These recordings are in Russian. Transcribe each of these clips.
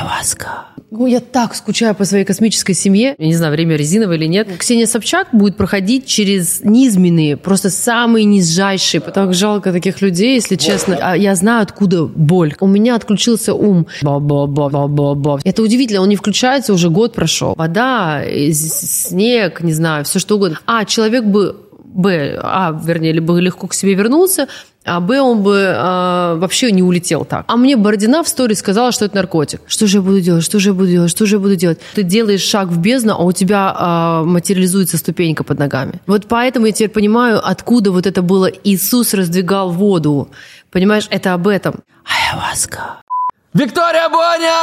Ayahuasca. Ну, я так скучаю по своей космической семье. Я не знаю, время резиновое или нет. Ксения Собчак будет проходить через низменные, просто самые низжайшие. Так жалко таких людей, если честно. А я знаю, откуда боль. У меня отключился ум. Ба-ба-ба-ба-ба-ба. Это удивительно, он не включается, уже год прошел. Вода, снег, не знаю, все что угодно. А, человек бы Б, А, вернее, либо легко к себе вернулся, а Б, он бы э, вообще не улетел так. А мне Бородина в сторе сказала, что это наркотик. Что же я буду делать? Что же я буду делать? Что же я буду делать? Ты делаешь шаг в бездну, а у тебя э, материализуется ступенька под ногами. Вот поэтому я теперь понимаю, откуда вот это было. Иисус раздвигал воду. Понимаешь, это об этом. Айаваска. Виктория Боня!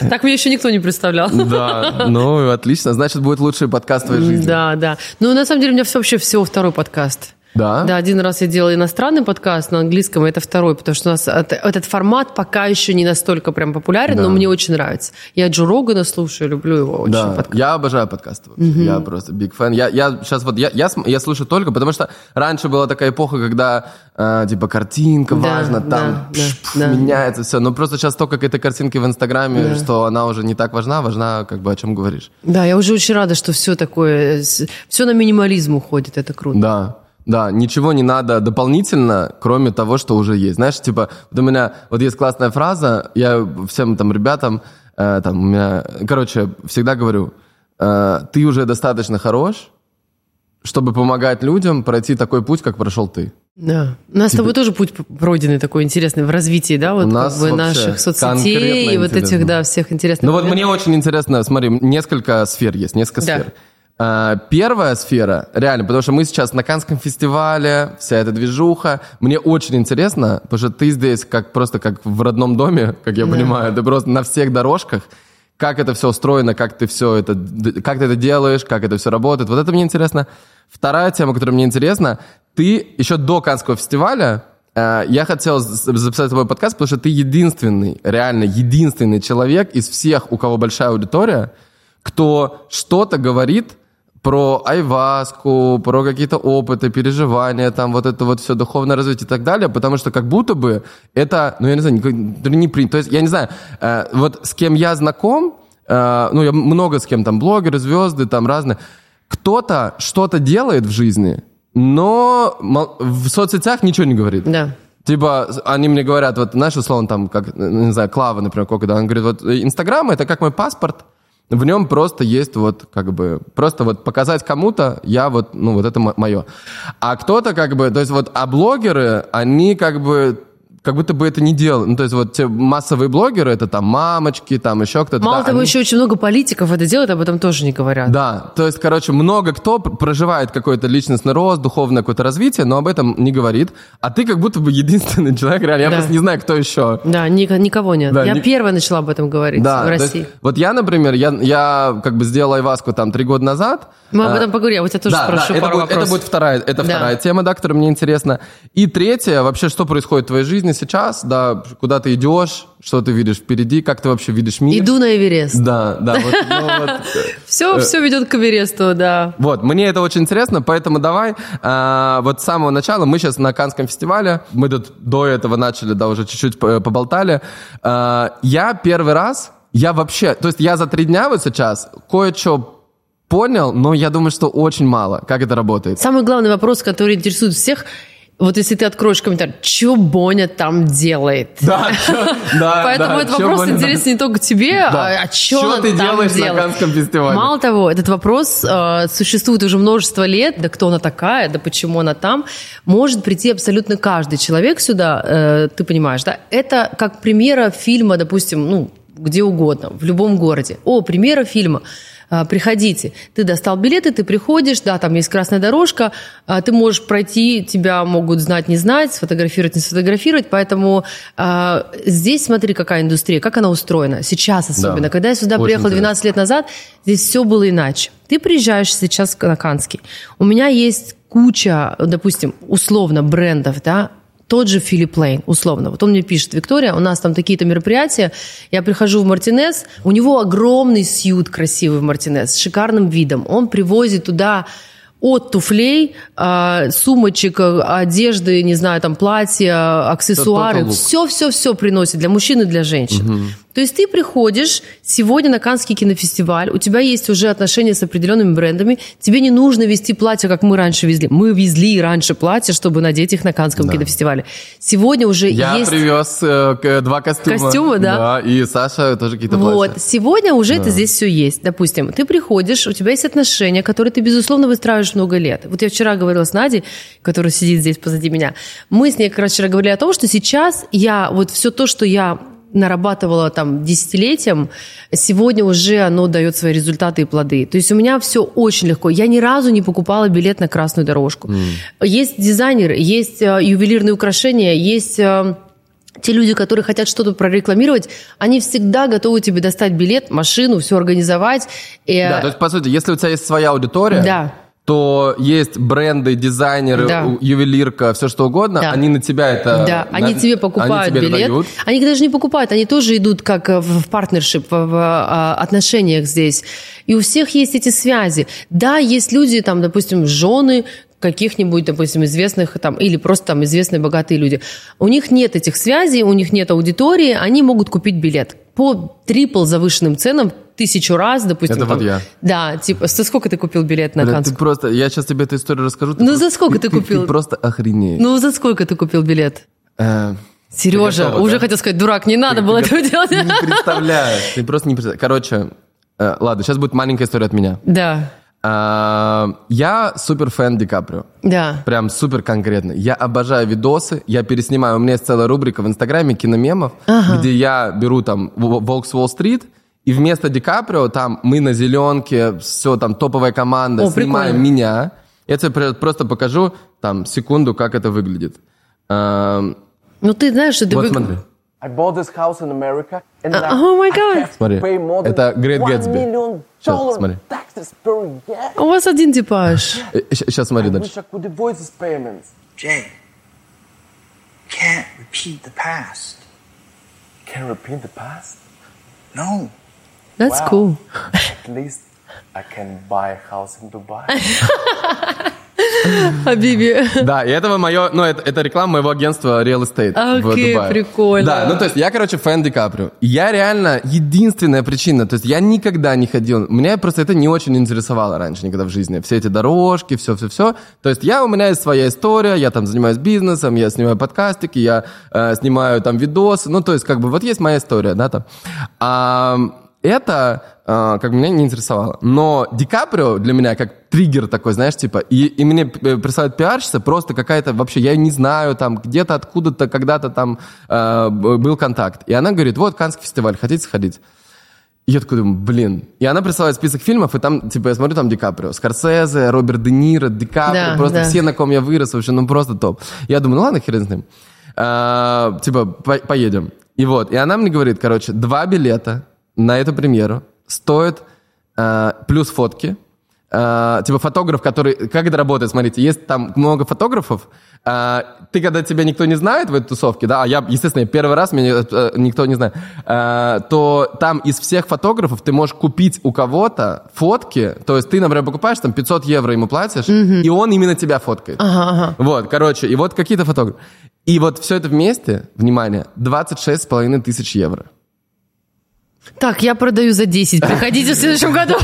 Так мне еще никто не представлял. Да, ну отлично, значит будет лучший подкаст в твоей жизни. Да, да. Ну на самом деле у меня вообще всего второй подкаст. Да? Да, один раз я делала иностранный подкаст на английском, это второй, потому что у нас этот формат пока еще не настолько прям популярен, да. но мне очень нравится. Я Джо Рогана слушаю, люблю его очень. Да, подкаст. я обожаю подкасты. Угу. Я просто big fan. Я, я сейчас вот, я, я, я слушаю только, потому что раньше была такая эпоха, когда э, типа картинка да, важна, там да, пш, пш, да. меняется все. Но просто сейчас столько какой-то картинки в Инстаграме, да. что она уже не так важна, важна как бы о чем говоришь. Да, я уже очень рада, что все такое, все на минимализм уходит, это круто. Да. Да, ничего не надо дополнительно, кроме того, что уже есть. Знаешь, типа, вот у меня, вот есть классная фраза, я всем там ребятам, э, там, у меня, короче, всегда говорю, э, ты уже достаточно хорош, чтобы помогать людям пройти такой путь, как прошел ты. Да. У нас типа... с тобой тоже путь пройденный такой интересный в развитии, да, вот у нас как бы наших соцсетей и вот этих, да, всех интересных. Ну вот мне очень интересно, смотри, несколько сфер есть, несколько да. сфер. А, первая сфера, реально, потому что мы сейчас на Канском фестивале, вся эта движуха. Мне очень интересно, потому что ты здесь как просто как в родном доме, как я да. понимаю, ты просто на всех дорожках. Как это все устроено, как ты все это, как ты это делаешь, как это все работает. Вот это мне интересно. Вторая тема, которая мне интересна, ты еще до Канского фестиваля а, я хотел записать твой подкаст, потому что ты единственный, реально единственный человек из всех, у кого большая аудитория, кто что-то говорит про айваску, про какие-то опыты, переживания, там вот это вот все духовное развитие и так далее, потому что как будто бы это, ну я не знаю, не, не принято. То есть я не знаю, э, вот с кем я знаком, э, ну я много с кем там, блогеры, звезды там разные, кто-то что-то делает в жизни, но в соцсетях ничего не говорит. Да. Типа, они мне говорят, вот, знаешь, условно, там, как, не знаю, Клава, например, когда он говорит, вот, Инстаграм — это как мой паспорт, в нем просто есть вот как бы просто вот показать кому-то я вот ну вот это мое, а кто-то как бы то есть вот а блогеры они как бы как будто бы это не делал. Ну, то есть вот те массовые блогеры, это там мамочки, там еще кто-то. Мало да, того, они... еще очень много политиков это делают, об этом тоже не говорят. Да, то есть, короче, много кто проживает какой-то личностный рост, духовное какое-то развитие, но об этом не говорит. А ты как будто бы единственный человек, реально, я да. просто не знаю, кто еще. Да, ни, никого нет. Да, я ни... первая начала об этом говорить да, в России. Есть, вот я, например, я, я как бы сделал айваску там три года назад. Мы об а, этом поговорим, я у тебя тоже да, спрошу да, пару это будет, это будет вторая, это да. вторая тема, да, которая мне интересна. И третья, вообще, что происходит в твоей жизни сейчас, да, куда ты идешь, что ты видишь впереди, как ты вообще видишь мир. Иду на Эверест. Да, да. Вот, ну, вот. Все, все ведет к Эвересту, да. Вот, мне это очень интересно, поэтому давай, а, вот с самого начала, мы сейчас на Канском фестивале, мы тут до этого начали, да, уже чуть-чуть поболтали. А, я первый раз, я вообще, то есть я за три дня вот сейчас кое-что понял, но я думаю, что очень мало, как это работает. Самый главный вопрос, который интересует всех – вот если ты откроешь комментарий, что Боня там делает? Да, да, Поэтому да, этот вопрос Боня, интересен не только тебе, да. а, а что ты там делаешь делает? на Канском фестивале? Мало того, этот вопрос э, существует уже множество лет, да кто она такая, да почему она там. Может прийти абсолютно каждый человек сюда, э, ты понимаешь, да? Это как премьера фильма, допустим, ну, где угодно, в любом городе. О, премьера фильма – приходите. Ты достал билеты, ты приходишь, да, там есть красная дорожка, а, ты можешь пройти, тебя могут знать, не знать, сфотографировать, не сфотографировать, поэтому а, здесь смотри, какая индустрия, как она устроена, сейчас особенно. Да, Когда я сюда приехала 12 лет назад, здесь все было иначе. Ты приезжаешь сейчас на Канский, у меня есть куча, допустим, условно брендов, да, тот же Филипп Лейн, условно. Вот он мне пишет, Виктория, у нас там такие-то мероприятия, я прихожу в Мартинес, у него огромный сьют красивый в Мартинес, с шикарным видом. Он привозит туда от туфлей, а, сумочек, одежды, не знаю, там платья, аксессуары, все-все-все приносит для мужчин и для женщин. Угу. То есть ты приходишь сегодня на Канский кинофестиваль, у тебя есть уже отношения с определенными брендами, тебе не нужно вести платье, как мы раньше везли. Мы везли раньше платья, чтобы надеть их на Канском да. кинофестивале. Сегодня уже Я есть... Я привез э, два костюма. Костюмы, да. Да, и Саша тоже какие-то вот. платья. Сегодня уже да. это здесь все есть. Допустим, ты приходишь, у тебя есть отношения, которые ты, безусловно, выстраиваешь много лет. Вот я вчера говорила с Надей, которая сидит здесь позади меня. Мы с ней как раз вчера говорили о том, что сейчас я вот все то, что я нарабатывала там десятилетием, сегодня уже оно дает свои результаты и плоды. То есть у меня все очень легко. Я ни разу не покупала билет на красную дорожку. Mm. Есть дизайнеры, есть э, ювелирные украшения, есть э, те люди, которые хотят что-то прорекламировать, они всегда готовы тебе достать билет, машину, все организовать. И... Да, то есть, по сути, если у тебя есть своя аудитория, да то есть бренды, дизайнеры, да. ювелирка, все что угодно, да. они на тебя это... Да, на, они тебе покупают они тебе билет. Дают. Они даже не покупают, они тоже идут как в партнершип, в, в, в а, отношениях здесь. И у всех есть эти связи. Да, есть люди, там, допустим, жены, каких-нибудь, допустим, известных там, или просто там известные богатые люди. У них нет этих связей, у них нет аудитории, они могут купить билет по трипл завышенным ценам тысячу раз, допустим. Это там, вот я. Да, типа, за сколько ты купил билет на Канск? Ты просто, я сейчас тебе эту историю расскажу. Ну, за сколько ты, ты купил? Ты, ты просто охренеешь. Ну, за сколько ты купил билет? Э, Сережа, готова, уже да? хотел сказать, дурак, не надо ты, было этого делать. Ты не представляешь, ты просто не представляешь. Короче, э, ладно, сейчас будет маленькая история от меня. Да. А, я супер фэн Ди Каприо. Да. Прям супер конкретно. Я обожаю видосы, я переснимаю. У меня есть целая рубрика в Инстаграме киномемов, ага. где я беру там Волкс Уолл-стрит, и вместо Ди Каприо там мы на зеленке, все там топовая команда, О, снимаем прикольно. меня. Я тебе просто покажу там секунду, как это выглядит. Ну ты знаешь, что ты вот вы... смотри. I bought this house in America, and uh, oh my God. Смотри, это Great Gatsby. Сейчас, смотри. У вас один типаж. Сейчас смотри дальше. Jay, can't repeat the past. Can't repeat the past? No. That's wow. cool. At least I can buy a house in Dubai. Хабиби. Да, и это мое, ну, это, это реклама моего агентства Real Estate okay, в Дубае. прикольно. Да, ну, то есть я, короче, фэн Ди Каприо. Я реально, единственная причина, то есть я никогда не ходил, меня просто это не очень интересовало раньше никогда в жизни. Все эти дорожки, все-все-все. То есть я, у меня есть своя история, я там занимаюсь бизнесом, я снимаю подкастики, я э, снимаю там видосы, ну, то есть как бы вот есть моя история, да, там. А, это как бы меня не интересовало. Но Ди Каприо для меня как триггер такой, знаешь, типа, и, и мне э, присылают пиарщица, просто какая-то, вообще, я не знаю, там, где-то, откуда-то, когда-то там э, был контакт. И она говорит, вот, Канский фестиваль, хотите сходить? И я такой думаю, блин. И она присылает список фильмов, и там, типа, я смотрю, там Ди Каприо, Скорсезе, Роберт Де Ниро, Ди Каприо, да, просто да. все, на ком я вырос, вообще, ну, просто топ. Я думаю, ну, ладно, хрен с ним. А, типа, по поедем. И вот, и она мне говорит, короче, два билета на эту премьеру стоит э, плюс фотки. Э, типа фотограф, который... Как это работает? Смотрите, есть там много фотографов. Э, ты, когда тебя никто не знает в этой тусовке, да, а я, естественно, первый раз меня э, никто не знает, э, то там из всех фотографов ты можешь купить у кого-то фотки. То есть ты, например, покупаешь там 500 евро ему платишь, mm-hmm. и он именно тебя фоткает. Ага, ага. Вот, короче, и вот какие-то фотографы. И вот все это вместе, внимание, 26,5 тысяч евро. Так, я продаю за 10. Приходите в следующем году.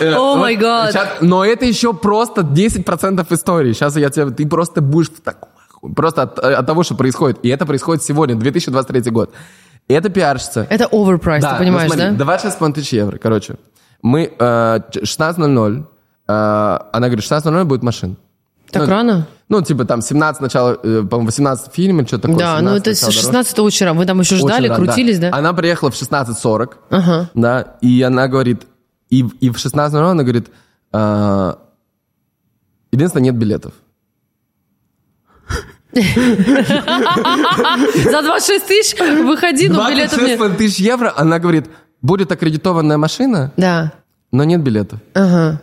Э, О май гад. Но это еще просто 10% истории. Сейчас я тебе... Ты просто будешь в таком... Просто от, от того, что происходит. И это происходит сегодня, 2023 год. Это пиарщица. Это оверпрайс, да, ты понимаешь, ну, смотри, да? 26 тысяч евро, короче. Мы э, 16.00, э, она говорит, 16.00 будет машина. Так ну, рано? Ну, типа там 17 начала, э, по-моему, 18 фильм или что-то такое. Да, ну это 16 вечера, вы там еще ждали, Очень, крутились, да. да? Она приехала в 16.40, ага. да, и она говорит, и, и в 16.00 она говорит, э, единственное, нет билетов. За 26 тысяч выходи, но билетов нет. 26 тысяч евро, она говорит, будет аккредитованная машина, да. но нет билетов. Ага.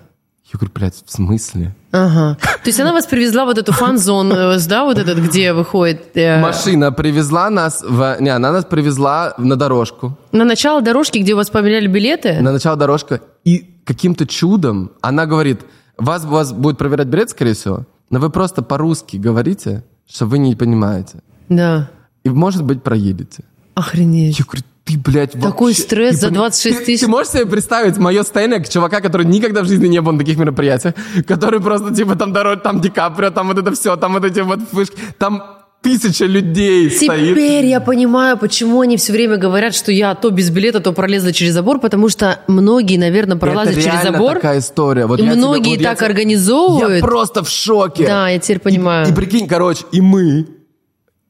Я говорю, блядь, в смысле? Ага. То есть она вас привезла вот эту фан-зону, э, да, вот этот, где выходит... Э... Машина привезла нас, в... не, она нас привезла на дорожку. На начало дорожки, где у вас поменяли билеты? На начало дорожка. И каким-то чудом она говорит, Вас, вас будет проверять билет, скорее всего, но вы просто по-русски говорите, что вы не понимаете. Да. И, может быть, проедете. Охренеть. Я говорю, ты, блядь, Такой вообще стресс не за пони- 26 Ты- тысяч. Ты, можешь себе представить мое состояние чувака, который никогда в жизни не был на таких мероприятиях, который просто, типа, там дорога, там Ди Каприо, там вот это все, там вот эти вот фышки, там тысяча людей стоит. Теперь я понимаю, почему они все время говорят, что я то без билета, то пролезла через забор, потому что многие, наверное, пролазят это через забор. такая история. Вот и я тебе- многие вот я так тебе- организовывают. Я просто в шоке. Да, я теперь понимаю. И, и прикинь, короче, и мы,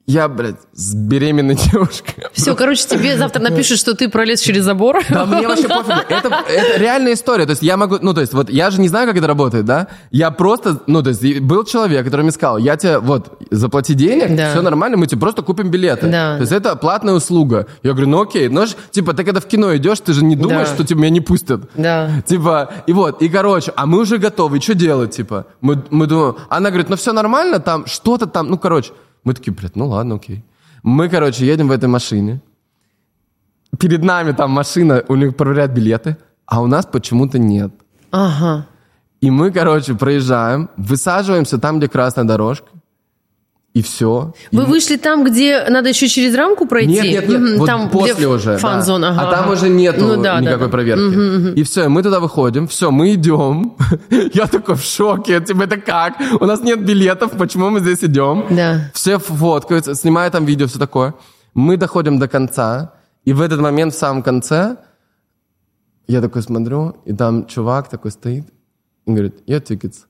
я, блядь, с беременной девушкой. Все, короче, тебе завтра напишут, что ты пролез через забор. Да мне вообще пофигу. Это, это реальная история. То есть я могу, ну то есть вот я же не знаю, как это работает, да? Я просто, ну то есть был человек, который мне сказал, я тебе вот заплати денег, Да. все нормально, мы тебе просто купим билеты. Да. То есть это платная услуга. Я говорю, ну окей, ну ж, типа ты когда в кино идешь, ты же не думаешь, Да. что тебя меня не пустят. Да. Типа, и вот, и короче, а мы уже готовы, что делать, типа? Мы, мы думаем, она говорит, ну все нормально, там что-то там, ну короче. Мы такие, блядь, ну ладно, окей. Мы, короче, едем в этой машине. Перед нами там машина, у них проверяют билеты, а у нас почему-то нет. Ага. И мы, короче, проезжаем, высаживаемся там, где красная дорожка, и все. Вы вышли там, где надо еще через рамку пройти? Нет, нет, нет, вот там, после где уже. Фан-зон, да. ага, а там уже нету Ну да, никакой да. проверки. И все, и мы туда выходим, все, мы идем. Я такой в шоке, типа, это как? У нас нет билетов, почему мы здесь идем? Да. Все фоткаются, снимают там видео, все такое. Мы доходим до конца, и в этот момент, в самом конце, я такой смотрю, и там чувак такой стоит и говорит, я tickets.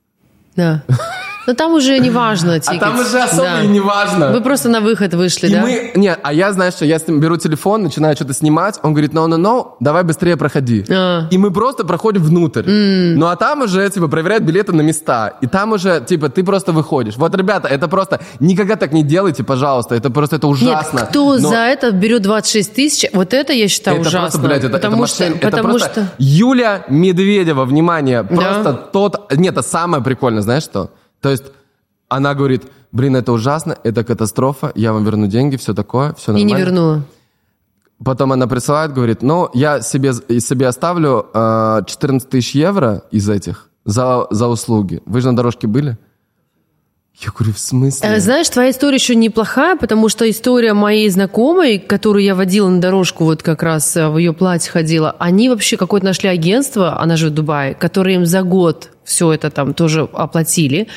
Да. Но там уже не важно, А там уже особо и не важно. Вы просто на выход вышли, И да? мы, не, а я, знаешь, что я с ним беру телефон, начинаю что-то снимать, он говорит, no, no, no, давай быстрее проходи. А. И мы просто проходим внутрь. Ну, а там уже, типа, проверяют билеты на места. И там уже, типа, ты просто выходишь. Вот, ребята, это просто, никогда так не делайте, пожалуйста, это просто, это ужасно. Нет, кто Но за это берет 26 тысяч, вот это я считаю это ужасно. просто, блядь, это, потому это что, это потому просто что... Юля Медведева, внимание, просто тот... Нет, это самое прикольное, знаешь что? То есть она говорит, блин, это ужасно, это катастрофа, я вам верну деньги, все такое, все И нормально. не вернула. Потом она присылает, говорит, ну, я себе, себе оставлю э, 14 тысяч евро из этих за, за услуги. Вы же на дорожке были? Я говорю, в смысле? Э, Знаешь, твоя история еще неплохая, потому что история моей знакомой, которую я водила на дорожку, вот как раз э, в ее платье ходила, они вообще какое-то нашли агентство, она живет в Дубае, которое им за год все это там тоже оплатили.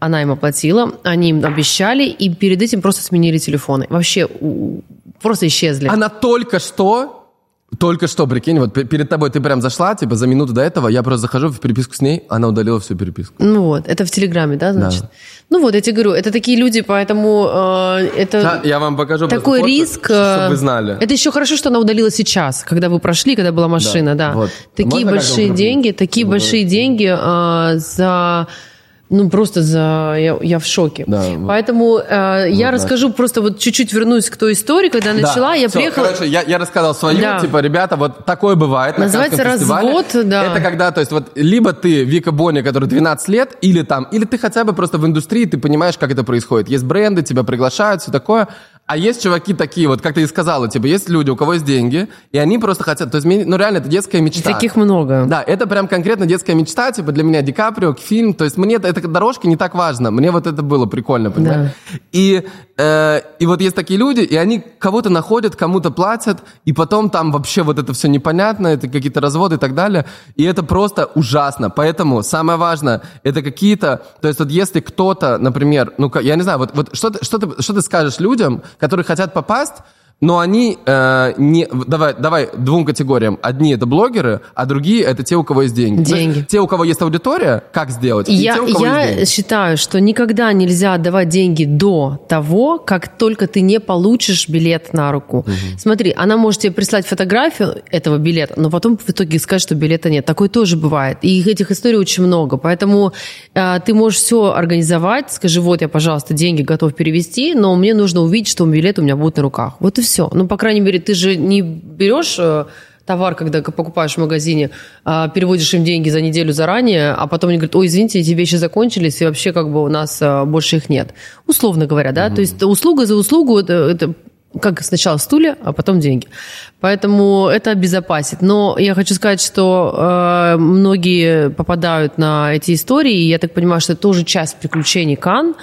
Она им оплатила, они им обещали, и перед этим просто сменили телефоны. Вообще просто исчезли. Она только что, только что, прикинь, вот пе- перед тобой ты прям зашла, типа за минуту до этого, я просто захожу в переписку с ней, она удалила всю переписку. Ну вот, это в Телеграме, да, значит? Ну вот, я тебе говорю, это такие люди, поэтому э, это... Да, я вам покажу такой фотку, риск. чтобы э, вы знали. Это еще хорошо, что она удалила сейчас, когда вы прошли, когда была машина, да. вот. Такие Можно большие деньги, такие большие деньги э, за ну, просто за... Я, я в шоке. Да. Поэтому э, я Вот, расскажу, просто вот чуть-чуть вернусь к той истории, когда Да, начала, я всё, приехала... Короче, я, я рассказал свою, Да. типа, ребята, вот такое бывает на Называется фестивале. развод, да. Это когда, то есть, вот, либо ты Вика Бонни, который 12 лет, или там, или ты хотя бы просто в индустрии, ты понимаешь, как это происходит. Есть бренды, тебя приглашают, все такое. А есть чуваки такие, вот как ты и сказала, типа, есть люди, у кого есть деньги, и они просто хотят, то есть, ну, реально, это детская мечта. Таких много. Да, это прям конкретно детская мечта, типа для меня Ди Каприо, фильм, то есть мне эта дорожка не так важно, мне вот это было прикольно, понимаешь? И, э, и вот есть такие люди, и они кого-то находят, кому-то платят, и потом там вообще вот это все непонятно, это какие-то разводы и так далее, и это просто ужасно, поэтому самое важное, это какие-то, то есть вот если кто-то, например, ну, я не знаю, вот, вот что, ты, что, ты, что ты скажешь людям, которые хотят попасть, но они э, не... Давай, давай двум категориям. Одни это блогеры, а другие это те, у кого есть деньги. То есть Деньги. те, у кого есть аудитория, как сделать, Я, те, у кого есть я деньги. считаю, что никогда нельзя отдавать деньги до того, как только ты не получишь билет на руку. Смотри, она может тебе прислать фотографию этого билета, но потом в итоге сказать, что билета нет. Такое тоже бывает. И этих историй очень много. Поэтому э, ты можешь все организовать. Скажи, вот я, пожалуйста, деньги готов перевести, но мне нужно увидеть, что билет у меня будет на руках. Вот и все. Ну, по крайней мере, ты же не берешь... э, товар, когда покупаешь в магазине, а, переводишь им деньги за неделю заранее, а потом они говорят, ой, извините, эти вещи закончились, и вообще как бы у нас а, больше их нет. Условно говоря, да, то есть услуга за услугу, это, это как сначала стулья, а потом деньги. Поэтому это обезопасит. Но я хочу сказать, что э, многие попадают на эти истории, и я так понимаю, что это тоже часть приключений Кан.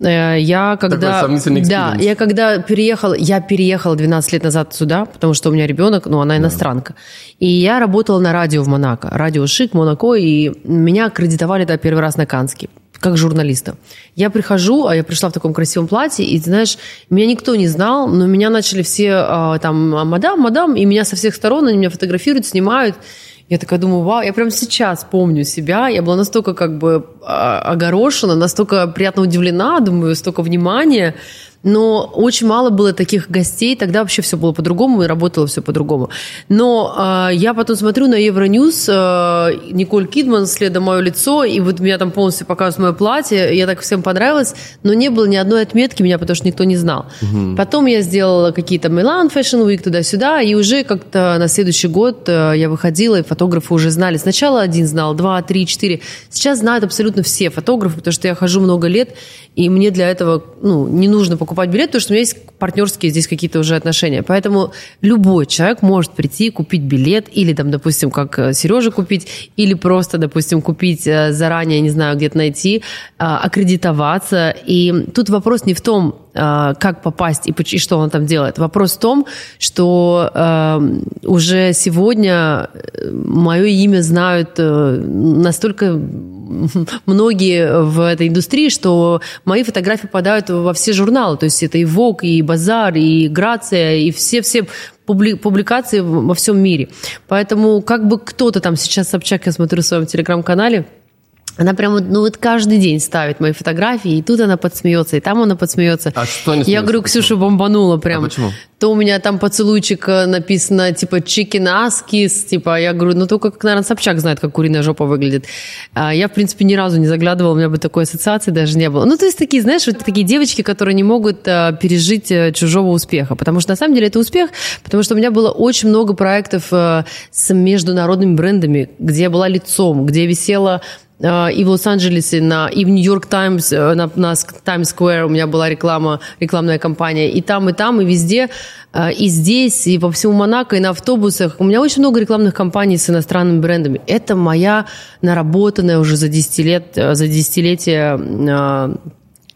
Э, я когда, да, я когда переехала, я переехала 12 лет назад сюда, потому что у меня ребенок, ну, она иностранка. И я работала на радио в Монако, радио Шик, Монако, и меня аккредитовали да, первый раз на Канский как журналиста. Я прихожу, а я пришла в таком красивом платье, и, ты знаешь, меня никто не знал, но меня начали все а, там, мадам, мадам, и меня со всех сторон, они меня фотографируют, снимают. Я такая думаю, вау, я прям сейчас помню себя, я была настолько как бы а, огорошена, настолько приятно удивлена, думаю, столько внимания, но очень мало было таких гостей, тогда вообще все было по-другому и работало все по-другому. Но э, я потом смотрю на Евроньюз, э, Николь Кидман, следом мое лицо, и вот меня там полностью показывают мое платье, я так всем понравилась, но не было ни одной отметки меня, потому что никто не знал. Угу. Потом я сделала какие-то Милан Fashion Week туда-сюда, и уже как-то на следующий год э, я выходила, и фотографы уже знали. Сначала один знал, два, три, четыре. Сейчас знают абсолютно все фотографы, потому что я хожу много лет, и мне для этого ну, не нужно покупать билет, потому что у меня есть партнерские здесь какие-то уже отношения. Поэтому любой человек может прийти, купить билет, или там, допустим, как э, Сережа купить, или просто, допустим, купить э, заранее, не знаю, где-то найти, э, аккредитоваться. И тут вопрос не в том, как попасть и, и что он там делает. Вопрос в том, что э, уже сегодня мое имя знают настолько многие в этой индустрии, что мои фотографии попадают во все журналы. То есть это и Vogue, и Базар, и Грация, и все-все публикации во всем мире. Поэтому как бы кто-то там сейчас, Собчак, я смотрю в своем телеграм-канале, она прямо, ну вот каждый день ставит мои фотографии, и тут она подсмеется, и там она подсмеется. А что не Я говорю, Ксюша бомбанула прям. А почему? То у меня там поцелуйчик э, написано, типа, chicken ass kiss, типа, я говорю, ну только, как, наверное, Собчак знает, как куриная жопа выглядит. А я, в принципе, ни разу не заглядывала, у меня бы такой ассоциации даже не было. Ну, то есть такие, знаешь, вот такие девочки, которые не могут а, пережить а, чужого успеха, потому что на самом деле это успех, потому что у меня было очень много проектов а, с международными брендами, где я была лицом, где я висела и в Лос-Анджелесе, на, и в Нью-Йорк Таймс, э, на, на Таймс-сквер у меня была реклама, рекламная кампания. И там, и там, и везде, э, и здесь, и по всему Монако, и на автобусах. У меня очень много рекламных кампаний с иностранными брендами. Это моя наработанная уже за, 10 лет, за десятилетие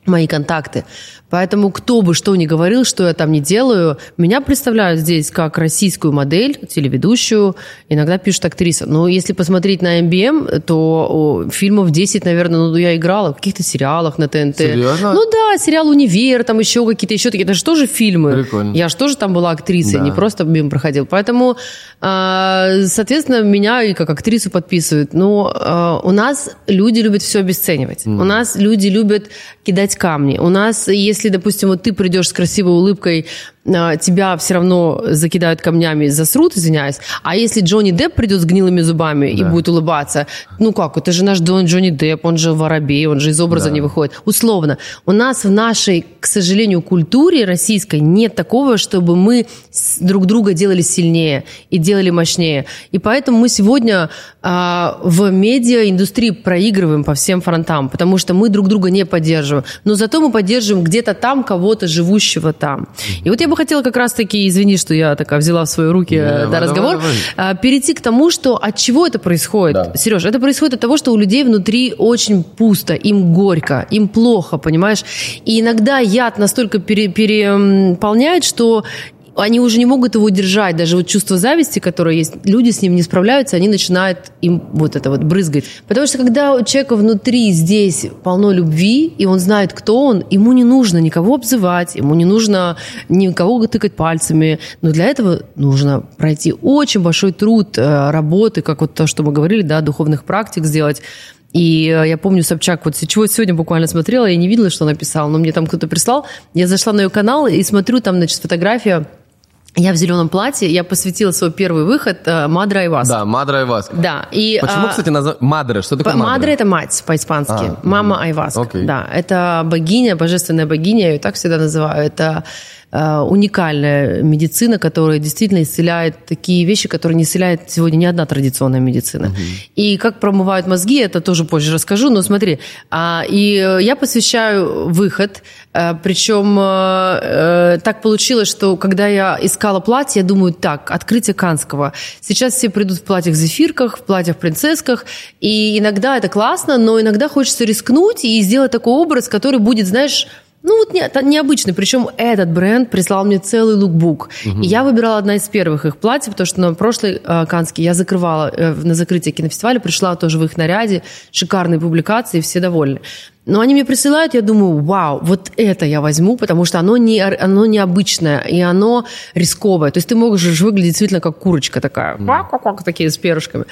мои контакты. Поэтому кто бы что ни говорил, что я там не делаю, меня представляют здесь как российскую модель, телеведущую, иногда пишут актриса. Но если посмотреть на MBM, то фильмов 10, наверное, ну, я играла в каких-то сериалах на ТНТ. Серьезно? Ну да, сериал «Универ», там еще какие-то, еще такие. Это же тоже фильмы. Прикольно. Я же тоже там была актрисой, Да. не просто мимо проходил. Поэтому, а, соответственно, меня и как актрису подписывают. Но а, у нас люди любят все обесценивать. У нас люди любят кидать камни. У нас, если, допустим, вот ты придешь с красивой улыбкой, тебя все равно закидают камнями, засрут, извиняюсь. А если Джонни Депп придет с гнилыми зубами и Да. будет улыбаться, ну как, это же наш Дон Джонни Депп, он же воробей, он же из образа Да. не выходит. Условно, у нас в нашей, к сожалению, культуре российской нет такого, чтобы мы друг друга делали сильнее и делали мощнее. И поэтому мы сегодня а, в медиаиндустрии проигрываем по всем фронтам, потому что мы друг друга не поддерживаем. Но зато мы поддерживаем где-то там кого-то, живущего там. И вот я бы хотела как раз-таки, извини, что я такая взяла в свои руки э, да, давай, разговор, давай, а, перейти к тому, что от чего это происходит. Да. Сереж, это происходит от того, что у людей внутри очень пусто, им горько, им плохо, понимаешь? И иногда яд настолько пере- переполняет, что они уже не могут его удержать. Даже вот чувство зависти, которое есть, люди с ним не справляются, они начинают им вот это вот брызгать. Потому что когда у человека внутри здесь полно любви, и он знает, кто он, ему не нужно никого обзывать, ему не нужно никого тыкать пальцами. Но для этого нужно пройти очень большой труд э, работы, как вот то, что мы говорили, да, духовных практик сделать. И э, я помню, Собчак, вот чего сегодня буквально смотрела, я не видела, что она писала, но мне там кто-то прислал. Я зашла на ее канал и смотрю, там, значит, фотография я в зеленом платье, я посвятила свой первый выход Мадра Айвас. Да, Мадра Айваска. Да, и, Почему, а, кстати, назов... Мадре? Что такое Мадре? Мадре это мать по-испански. А, Мама Айваска. окей. Да, это богиня, божественная богиня, я ее так всегда называю. Это уникальная медицина, которая действительно исцеляет такие вещи, которые не исцеляет сегодня ни одна традиционная медицина. Угу. И как промывают мозги, это тоже позже расскажу, но смотри, а, и я посвящаю выход, а, причем так получилось, что когда я искала платье, я думаю, так, открытие Канского. Сейчас все придут в платьях-зефирках, в платьях-принцессках, и иногда это классно, но иногда хочется рискнуть и сделать такой образ, который будет, знаешь, ну, вот не, необычный. Причем этот бренд прислал мне целый лукбук. Угу. И я выбирала одна из первых их платьев, потому что на прошлый э, Канский я закрывала э, на закрытие кинофестиваля, пришла тоже в их наряде, шикарные публикации, все довольны. Но они мне присылают, я думаю, вау, вот это я возьму, потому что оно, не, оно необычное, и оно рисковое. То есть ты можешь выглядеть действительно как курочка такая, mm. такие с перышками.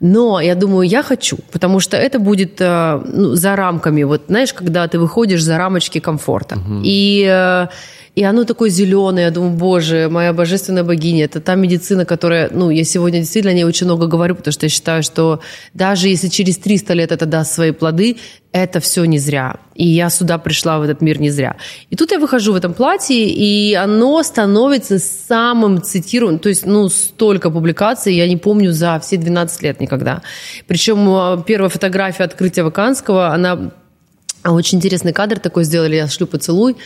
Но я думаю, я хочу, потому что это будет э, ну, за рамками. Вот знаешь, когда ты выходишь за рамочки комфорта. Mm-hmm. И э, и оно такое зеленое, я думаю, боже, моя божественная богиня, это та медицина, которая, ну, я сегодня действительно о ней очень много говорю, потому что я считаю, что даже если через 300 лет это даст свои плоды, это все не зря. И я сюда пришла в этот мир не зря. И тут я выхожу в этом платье, и оно становится самым цитируемым. То есть, ну, столько публикаций я не помню за все 12 лет никогда. Причем э, первая фотография открытия Ваканского, она очень интересный кадр такой сделали, я шлю поцелуй.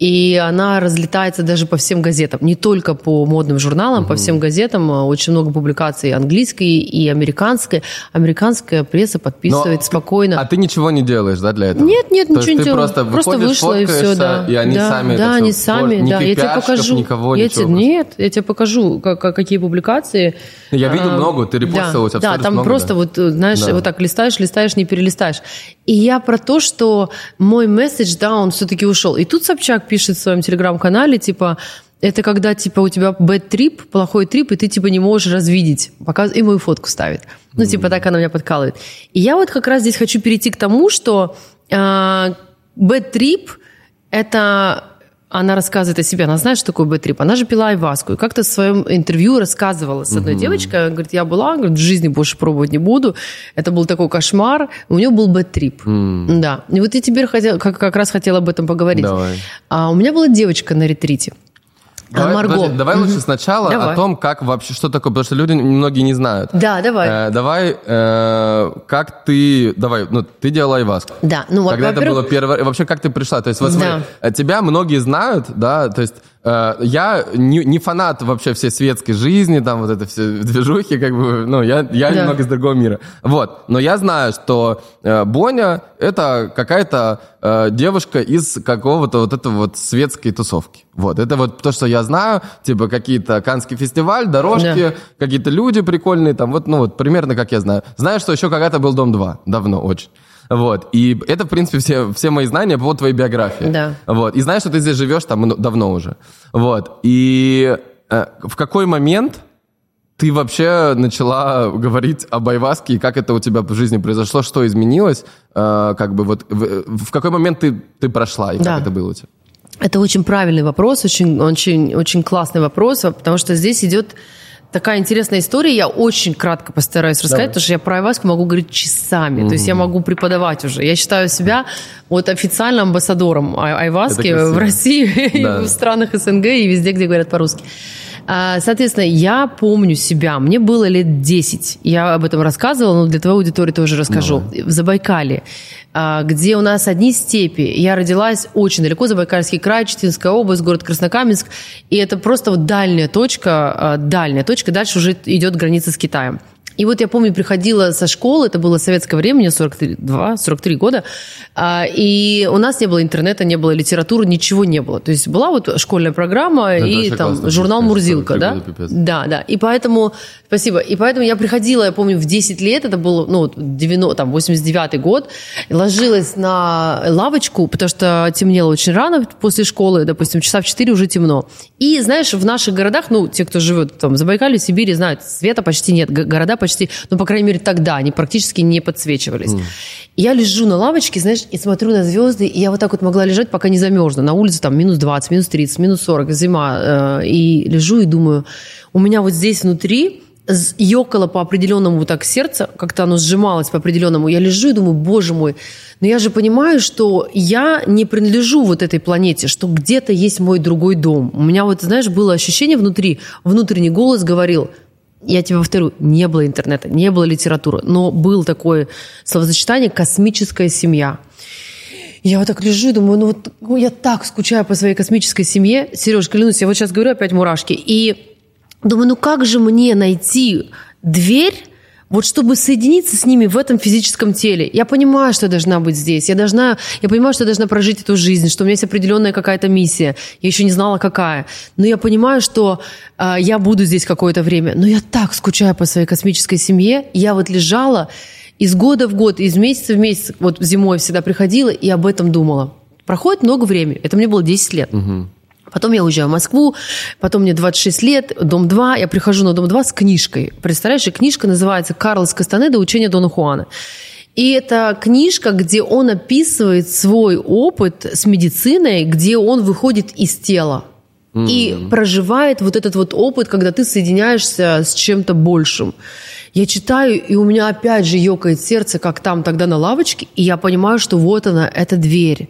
И она разлетается даже по всем газетам, не только по модным журналам, угу. по всем газетам. Очень много публикаций английской и американской. Американская пресса подписывает Но спокойно. а ты ничего не делаешь, да, для этого? Нет, нет, То ничего не делаю. Просто, просто вышла и все, да. И они да, сами Да, они сами, не да. Я тебе покажу. Никого, я тебе, нет, я тебе покажу, как, какие публикации. Я видел а, много, ты репостил да, Да, там много, просто да. вот, знаешь, да. вот так листаешь, листаешь, не перелистаешь. И я про то, что мой месседж, да, он все-таки ушел. И тут Собчак пишет в своем телеграм-канале, типа, это когда, типа, у тебя bad trip, плохой трип, и ты, типа, не можешь развидеть. Показ... И мою фотку ставит. Ну, типа, так она меня подкалывает. И я вот как раз здесь хочу перейти к тому, что э, bad trip – это она рассказывает о себе, она знает, что такое б-трип. Она же пила айваску. И как-то в своем интервью рассказывала с одной mm-hmm. девочкой. Говорит, я была, говорит, в жизни больше пробовать не буду. Это был такой кошмар. У нее был б-трип. Mm. Да. И вот я теперь хотела, как, как раз хотела об этом поговорить. Давай. А, у меня была девочка на ретрите. Давай, Марго. Подожди, давай лучше сначала давай. о том, как вообще, что такое, потому что люди многие не знают. Да, давай. Э, давай, э, как ты, давай, ну, ты делала айваску. Да, ну вот, Когда это было первое, вообще как ты пришла? То есть, вот да. смотри, тебя многие знают, да, то есть Э, я не, не фанат вообще всей светской жизни, там вот это все движухи, как бы, ну, я, я да. немного из другого мира. Вот, но я знаю, что э, Боня это какая-то э, девушка из какого-то вот этого вот светской тусовки. Вот, это вот то, что я знаю, типа какие-то Канский фестиваль, дорожки, да. какие-то люди прикольные, там вот, ну вот примерно как я знаю. Знаю, что еще когда-то был Дом 2, давно очень. Вот. И это, в принципе, все, все мои знания по твоей биографии. Да. Вот. И знаешь, что ты здесь живешь там давно уже. Вот. И э, в какой момент ты вообще начала говорить об айваске, и как это у тебя в жизни произошло, что изменилось, э, как бы вот в, в какой момент ты, ты прошла, и да. как это было у тебя? Это очень правильный вопрос, очень, очень, очень классный вопрос, потому что здесь идет такая интересная история. Я очень кратко постараюсь рассказать, Давай. потому что я про айваску могу говорить часами. Mm-hmm. То есть я могу преподавать уже. Я считаю себя вот официальным амбассадором айваски в России, да. в странах СНГ и везде, где говорят по-русски. А, соответственно, я помню себя. Мне было лет 10. Я об этом рассказывала, но для твоей аудитории тоже расскажу. Давай. В Забайкале, а, где у нас одни степи. Я родилась очень далеко, Забайкальский край, Читинская область, город Краснокаменск. И это просто вот дальняя точка, а, дальняя точка. Дальше уже идет граница с Китаем. И вот я помню, приходила со школы, это было советское время, мне 42, 43 года, а, и у нас не было интернета, не было литературы, ничего не было. То есть была вот школьная программа это и там классно, журнал «Мурзилка», да? Да, да. И поэтому, спасибо, и поэтому я приходила, я помню, в 10 лет, это был, ну, 90, там, 89 год, ложилась на лавочку, потому что темнело очень рано после школы, допустим, часа в 4 уже темно. И, знаешь, в наших городах, ну, те, кто живет там в Забайкале, в Сибири, знают, света почти нет, города почти, ну, по крайней мере, тогда они практически не подсвечивались. Mm. я лежу на лавочке, знаешь, и смотрю на звезды, и я вот так вот могла лежать, пока не замерзну. На улице там минус 20, минус 30, минус 40, зима. Э, и лежу и думаю, у меня вот здесь внутри ёкало по определенному так сердце, как-то оно сжималось по определенному. Я лежу и думаю, боже мой, но я же понимаю, что я не принадлежу вот этой планете, что где-то есть мой другой дом. У меня вот, знаешь, было ощущение внутри, внутренний голос говорил, я тебе повторю, не было интернета, не было литературы, но был такое словосочетание «космическая семья». Я вот так лежу и думаю, ну вот ну, я так скучаю по своей космической семье. Сереж, клянусь, я вот сейчас говорю опять мурашки. И Думаю, ну как же мне найти дверь, вот чтобы соединиться с ними в этом физическом теле. Я понимаю, что я должна быть здесь. Я, должна, я понимаю, что я должна прожить эту жизнь, что у меня есть определенная какая-то миссия. Я еще не знала, какая. Но я понимаю, что э, я буду здесь какое-то время. Но я так скучаю по своей космической семье. Я вот лежала из года в год, из месяца в месяц, вот зимой всегда приходила и об этом думала. Проходит много времени. Это мне было 10 лет. Угу. Потом я уезжаю в Москву, потом мне 26 лет, дом 2, я прихожу на дом 2 с книжкой. Представляешь, и книжка называется «Карлос Кастанеда. Учение Дона Хуана». И это книжка, где он описывает свой опыт с медициной, где он выходит из тела mm-hmm. и проживает вот этот вот опыт, когда ты соединяешься с чем-то большим. Я читаю, и у меня опять же ёкает сердце, как там тогда на лавочке, и я понимаю, что вот она, эта дверь.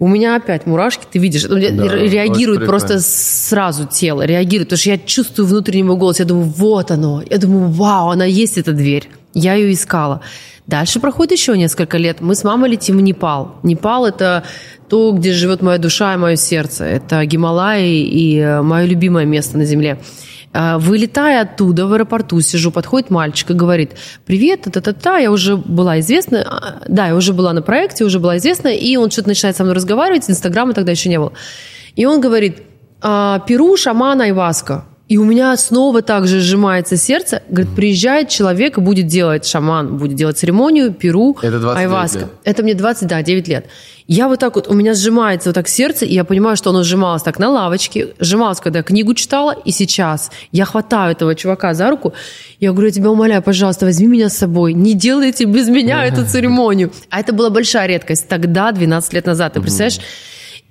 У меня опять мурашки, ты видишь, да, реагирует просто сразу тело, реагирует, потому что я чувствую внутренний голос, я думаю, вот оно, я думаю, вау, она есть эта дверь, я ее искала. Дальше проходит еще несколько лет. Мы с мамой летим в Непал. Непал – это то, где живет моя душа и мое сердце. Это Гималаи и э, мое любимое место на Земле. А, вылетая оттуда в аэропорту, сижу, подходит мальчик и говорит, привет, та-та-та, я уже была известна, а, да, я уже была на проекте, уже была известна, и он что-то начинает со мной разговаривать, инстаграма тогда еще не было. И он говорит, «А, Перу, шаман, айваска. И у меня снова также сжимается сердце. Говорит, приезжает человек и будет делать шаман, будет делать церемонию, перу, Это айваска. Лет. Это мне 20, да, 9 лет. Я вот так вот, у меня сжимается вот так сердце, и я понимаю, что оно сжималось так на лавочке, сжималось, когда я книгу читала, и сейчас я хватаю этого чувака за руку, я говорю, я тебя умоляю, пожалуйста, возьми меня с собой, не делайте без меня эту церемонию. А это была большая редкость тогда, 12 лет назад, ты представляешь?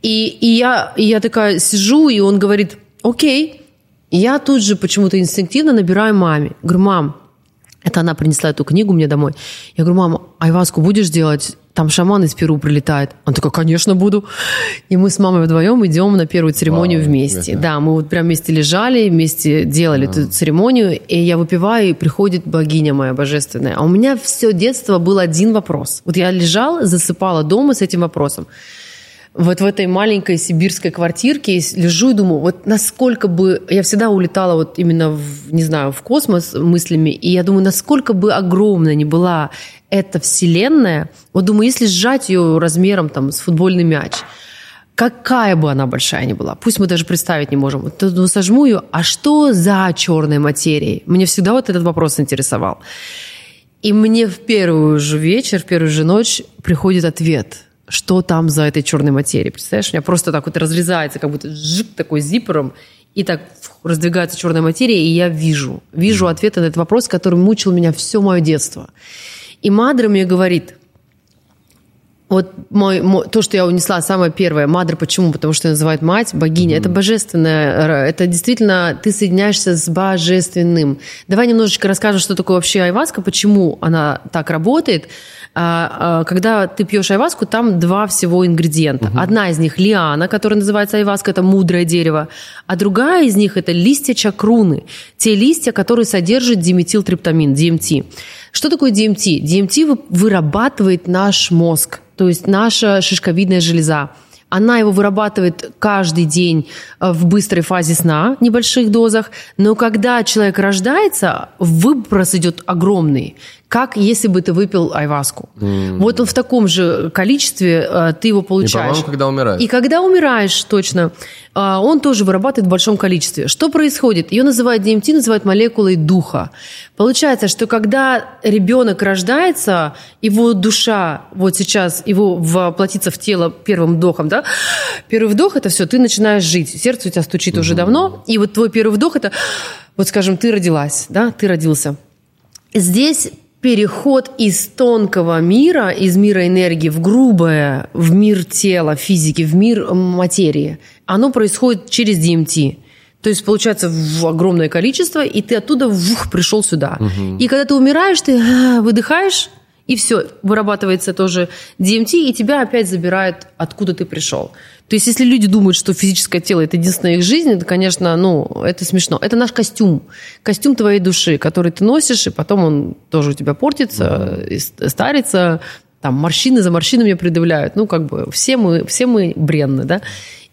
И, и, я, и я такая сижу, и он говорит, окей, я тут же почему-то инстинктивно набираю маме. Говорю, мам, это она принесла эту книгу мне домой. Я говорю, мама, айваску будешь делать? Там шаман из Перу прилетает. Он такой, конечно, буду. И мы с мамой вдвоем идем на первую церемонию Вау, вместе. Это... Да, мы вот прям вместе лежали, вместе делали а. эту церемонию. И я выпиваю, и приходит богиня моя божественная. А у меня все детство был один вопрос. Вот я лежала, засыпала дома с этим вопросом вот в этой маленькой сибирской квартирке лежу и думаю, вот насколько бы... Я всегда улетала вот именно, в, не знаю, в космос мыслями, и я думаю, насколько бы огромная не была эта вселенная, вот думаю, если сжать ее размером там с футбольный мяч, какая бы она большая ни была, пусть мы даже представить не можем, то ну, сожму ее, а что за черной материей? Мне всегда вот этот вопрос интересовал. И мне в первую же вечер, в первую же ночь приходит ответ – что там за этой черной материей. Представляешь, у меня просто так вот разрезается, как будто жик такой зипером, и так раздвигается черная материя, и я вижу, вижу ответы на этот вопрос, который мучил меня все мое детство. И Мадра мне говорит, вот мой, мой, то, что я унесла, самое первое, Мадра, почему? Потому что ее называют мать, богиня. Mm-hmm. Это божественное, это действительно ты соединяешься с божественным. Давай немножечко расскажем, что такое вообще айваска, почему она так работает. А, а, когда ты пьешь айваску, там два всего ингредиента. Угу. Одна из них лиана, которая называется айваска, это мудрое дерево, а другая из них это листья чакруны, те листья, которые содержат диметилтриптамин, DMT. Что такое DMT? DMT вырабатывает наш мозг, то есть наша шишковидная железа. Она его вырабатывает каждый день э, в быстрой фазе сна, небольших дозах, но когда человек рождается, выброс идет огромный как если бы ты выпил айваску. Mm. Вот он в таком же количестве э, ты его получаешь. И, когда умираешь. И когда умираешь, точно, э, он тоже вырабатывает в большом количестве. Что происходит? Ее называют DMT, называют молекулой духа. Получается, что когда ребенок рождается, его душа вот сейчас, его воплотится в тело первым вдохом, да? Первый вдох – это все, ты начинаешь жить. Сердце у тебя стучит mm-hmm. уже давно, и вот твой первый вдох – это, вот скажем, ты родилась, да, ты родился. Здесь переход из тонкого мира, из мира энергии в грубое, в мир тела, физики, в мир материи, оно происходит через DMT. То есть, получается, в огромное количество, и ты оттуда вух, пришел сюда. Угу. И когда ты умираешь, ты а, выдыхаешь, и все, вырабатывается тоже DMT, и тебя опять забирают, откуда ты пришел. То есть, если люди думают, что физическое тело – это единственная их жизнь, это, конечно, ну, это смешно. Это наш костюм. Костюм твоей души, который ты носишь, и потом он тоже у тебя портится, mm старится, там морщины за морщинами придавляют. Ну, как бы все мы, все мы бренны, да.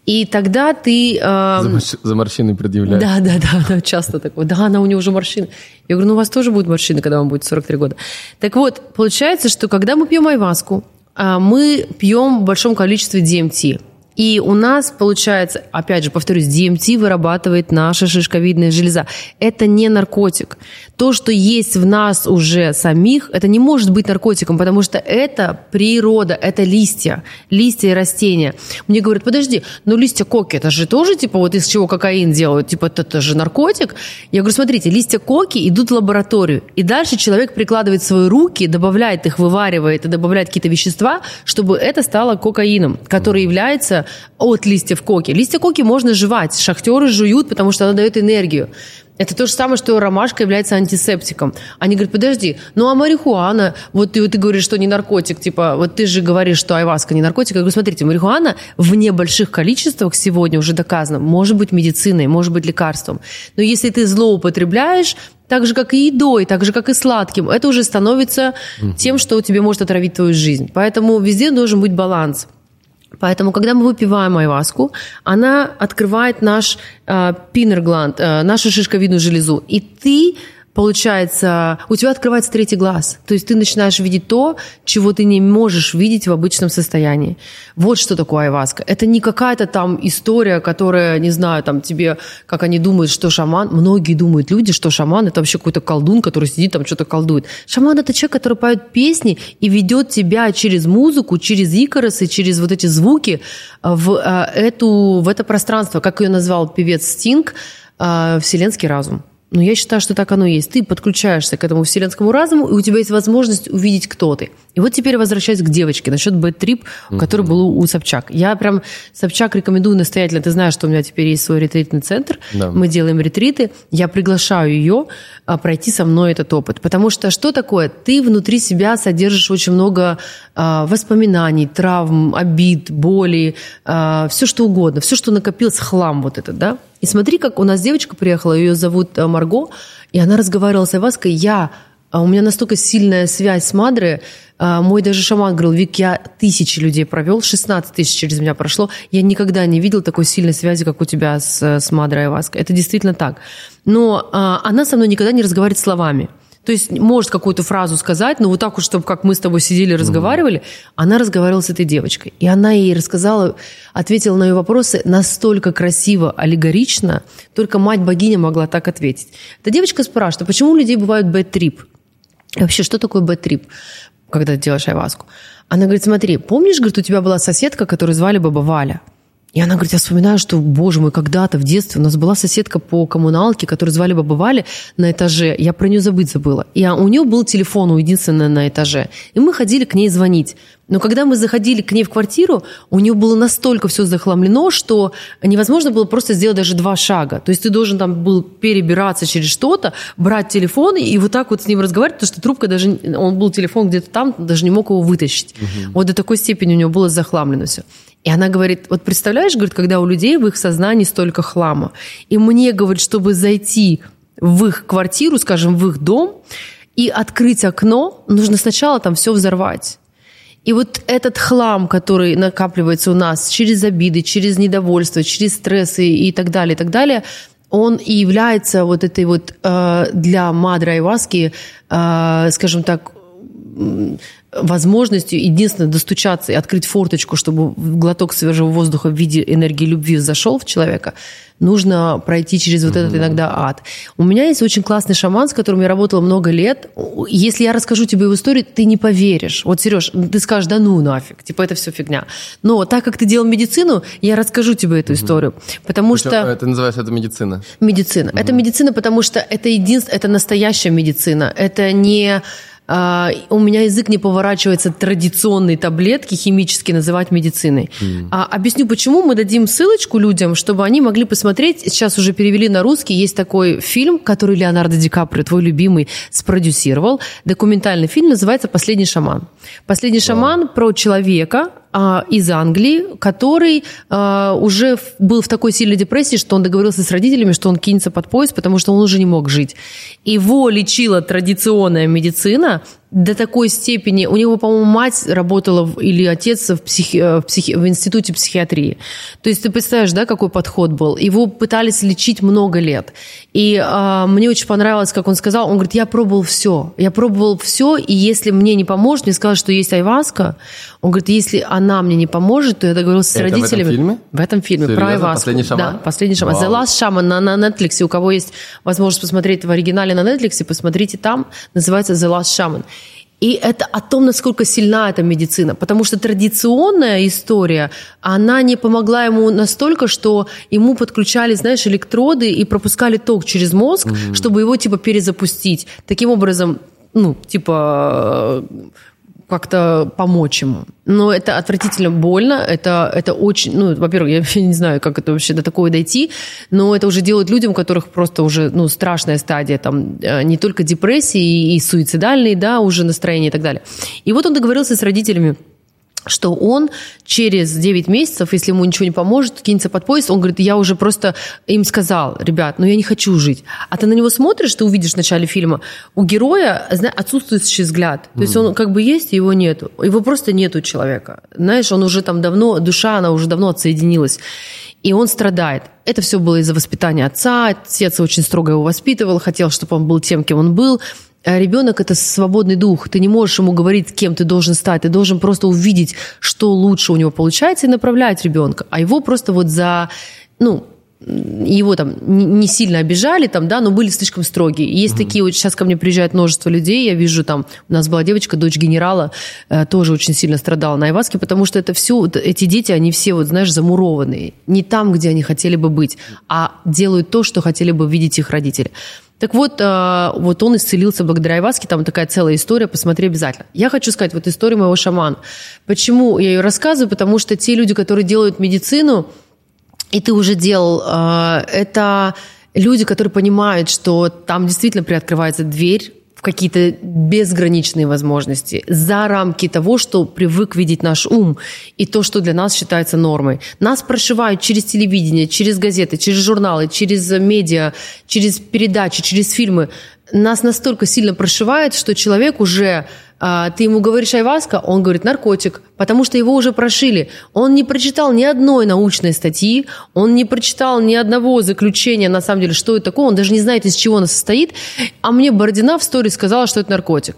И тогда ты... Э, за, морщ... за морщины предъявляют. Да, да, да, да, часто такое. Да, она у нее уже морщины. Я говорю, ну у вас тоже будут морщины, когда вам будет 43 года. Так вот, получается, что когда мы пьем айваску, э, мы пьем в большом количестве DMT. И у нас, получается, опять же, повторюсь, DMT вырабатывает наша шишковидная железа. Это не наркотик. То, что есть в нас уже самих, это не может быть наркотиком, потому что это природа, это листья, листья и растения. Мне говорят, подожди, но листья коки, это же тоже, типа, вот из чего кокаин делают, типа, это, это же наркотик? Я говорю, смотрите, листья коки идут в лабораторию, и дальше человек прикладывает свои руки, добавляет их, вываривает и добавляет какие-то вещества, чтобы это стало кокаином, который является от листьев коки. Листья коки можно жевать, шахтеры жуют, потому что она дает энергию. Это то же самое, что ромашка является антисептиком. Они говорят, подожди, ну а марихуана, вот ты, вот ты говоришь, что не наркотик, типа, вот ты же говоришь, что айваска не наркотик. Я говорю, смотрите, марихуана в небольших количествах сегодня уже доказано, может быть медициной, может быть лекарством. Но если ты злоупотребляешь, так же, как и едой, так же, как и сладким, это уже становится тем, что тебе может отравить твою жизнь. Поэтому везде должен быть баланс. Поэтому, когда мы выпиваем айваску, она открывает наш э, пинергланд, э, нашу шишковидную железу. И ты получается, у тебя открывается третий глаз. То есть ты начинаешь видеть то, чего ты не можешь видеть в обычном состоянии. Вот что такое айваска. Это не какая-то там история, которая, не знаю, там тебе, как они думают, что шаман. Многие думают люди, что шаман это вообще какой-то колдун, который сидит там что-то колдует. Шаман это человек, который поет песни и ведет тебя через музыку, через икоросы, через вот эти звуки в, э, эту, в это пространство, как ее назвал певец Стинг, э, вселенский разум. Но я считаю, что так оно и есть. Ты подключаешься к этому вселенскому разуму, и у тебя есть возможность увидеть, кто ты. И вот теперь возвращаясь к девочке насчет бэт-трип, угу. который был у Собчак. Я прям Собчак рекомендую настоятельно. Ты знаешь, что у меня теперь есть свой ретритный центр. Да. Мы делаем ретриты. Я приглашаю ее а, пройти со мной этот опыт. Потому что что такое? Ты внутри себя содержишь очень много а, воспоминаний, травм, обид, боли, а, все что угодно, все, что накопилось, хлам вот этот, да? И смотри, как у нас девочка приехала, ее зовут э, Марго, и она разговаривала с Айваской. Я, а у меня настолько сильная связь с Мадре, а, мой даже шаман говорил, Вик, я тысячи людей провел, 16 тысяч через меня прошло, я никогда не видел такой сильной связи, как у тебя с, с Мадре Айваской. Это действительно так. Но а, она со мной никогда не разговаривает словами. То есть может какую-то фразу сказать, но вот так вот, чтобы как мы с тобой сидели, разговаривали, mm-hmm. она разговаривала с этой девочкой. И она ей рассказала, ответила на ее вопросы настолько красиво, аллегорично, только мать-богиня могла так ответить. Эта девочка спрашивает, а почему у людей бывают bad trip? Вообще, что такое bad trip, когда ты делаешь айваску? Она говорит, смотри, помнишь, говорит, у тебя была соседка, которую звали Баба Валя? И она говорит, я вспоминаю, что, боже мой, когда-то в детстве у нас была соседка по коммуналке, которую звали Баба Валя на этаже. Я про нее забыть забыла. И у нее был телефон у единственного на этаже. И мы ходили к ней звонить. Но когда мы заходили к ней в квартиру, у нее было настолько все захламлено, что невозможно было просто сделать даже два шага. То есть ты должен там был перебираться через что-то, брать телефон и вот так вот с ним разговаривать, потому что трубка даже... Он был телефон где-то там, даже не мог его вытащить. Угу. Вот до такой степени у него было захламлено все. И она говорит, вот представляешь, говорит, когда у людей в их сознании столько хлама. И мне, говорит, чтобы зайти в их квартиру, скажем, в их дом, и открыть окно, нужно сначала там все взорвать. И вот этот хлам, который накапливается у нас через обиды, через недовольство, через стрессы и так далее, и так далее, он и является вот этой вот э, для Мадра Айваски, э, скажем так, возможностью единственное достучаться и открыть форточку, чтобы глоток свежего воздуха в виде энергии любви зашел в человека, нужно пройти через вот этот иногда ад. У меня есть очень классный шаман, с которым я работала много лет. Если я расскажу тебе его историю, ты не поверишь. Вот, Сереж, ты скажешь, да ну нафиг, типа это все фигня. Но так как ты делал медицину, я расскажу тебе эту историю. Потому Причем, что... Это называется это медицина? Медицина. Это медицина, потому что это единственное, это настоящая медицина. Это не а, у меня язык не поворачивается традиционные таблетки химические называть медициной. Mm. А, объясню, почему. Мы дадим ссылочку людям, чтобы они могли посмотреть. Сейчас уже перевели на русский. Есть такой фильм, который Леонардо Ди Каприо, твой любимый, спродюсировал. Документальный фильм называется «Последний шаман». «Последний wow. шаман» про человека, из Англии, который а, уже был в такой сильной депрессии, что он договорился с родителями, что он кинется под поезд, потому что он уже не мог жить. Его лечила традиционная медицина, до такой степени. У него, по-моему, мать работала или отец в, психи, э, в, психи, в институте психиатрии. То есть ты представляешь, да, какой подход был. Его пытались лечить много лет. И а, мне очень понравилось, как он сказал. Он говорит, я пробовал все. Я пробовал все, и если мне не поможет, мне сказали, что есть айваска. Он говорит, если она мне не поможет, то я договорился с Это родителями. в этом фильме? В этом фильме, Серьезно? про айваску. «Последний шаман»? Да, «Последний шаман». Вау. The Last Shaman на, на Netflix. У кого есть возможность посмотреть в оригинале на Netflix, посмотрите там. Называется The Last Shaman. И это о том, насколько сильна эта медицина. Потому что традиционная история, она не помогла ему настолько, что ему подключали, знаешь, электроды и пропускали ток через мозг, mm-hmm. чтобы его, типа, перезапустить. Таким образом, ну, типа, как-то помочь ему. Но это отвратительно больно, это, это очень, ну, во-первых, я не знаю, как это вообще до такого дойти, но это уже делают людям, у которых просто уже, ну, страшная стадия, там, э, не только депрессии и суицидальные, да, уже настроение и так далее. И вот он договорился с родителями, что он через 9 месяцев, если ему ничего не поможет, кинется под поезд, он говорит, я уже просто им сказал, ребят, ну я не хочу жить. А ты на него смотришь, ты увидишь в начале фильма, у героя отсутствующий взгляд. То есть он как бы есть, его нету. Его просто нету человека. Знаешь, он уже там давно, душа, она уже давно отсоединилась. И он страдает. Это все было из-за воспитания отца. Отец очень строго его воспитывал, хотел, чтобы он был тем, кем он был. А ребенок это свободный дух. Ты не можешь ему говорить, кем ты должен стать. Ты должен просто увидеть, что лучше у него получается, и направлять ребенка. А его просто вот за, ну, его там не сильно обижали, там, да, но были слишком строгие. Есть mm-hmm. такие, вот сейчас ко мне приезжает множество людей, я вижу там, у нас была девочка, дочь генерала, э, тоже очень сильно страдала на Айваске, потому что это все, вот, эти дети, они все, вот, знаешь, замурованные. Не там, где они хотели бы быть, а делают то, что хотели бы видеть их родители. Так вот, э, вот он исцелился благодаря Айваске, там такая целая история, посмотри обязательно. Я хочу сказать, вот история моего шамана. Почему я ее рассказываю? Потому что те люди, которые делают медицину, и ты уже делал, э, это люди, которые понимают, что там действительно приоткрывается дверь какие-то безграничные возможности, за рамки того, что привык видеть наш ум, и то, что для нас считается нормой. Нас прошивают через телевидение, через газеты, через журналы, через медиа, через передачи, через фильмы. Нас настолько сильно прошивает, что человек уже а, ты ему говоришь айваска, он говорит наркотик, потому что его уже прошили. Он не прочитал ни одной научной статьи, он не прочитал ни одного заключения, на самом деле, что это такое, он даже не знает, из чего оно состоит. А мне Бородина в истории сказала, что это наркотик.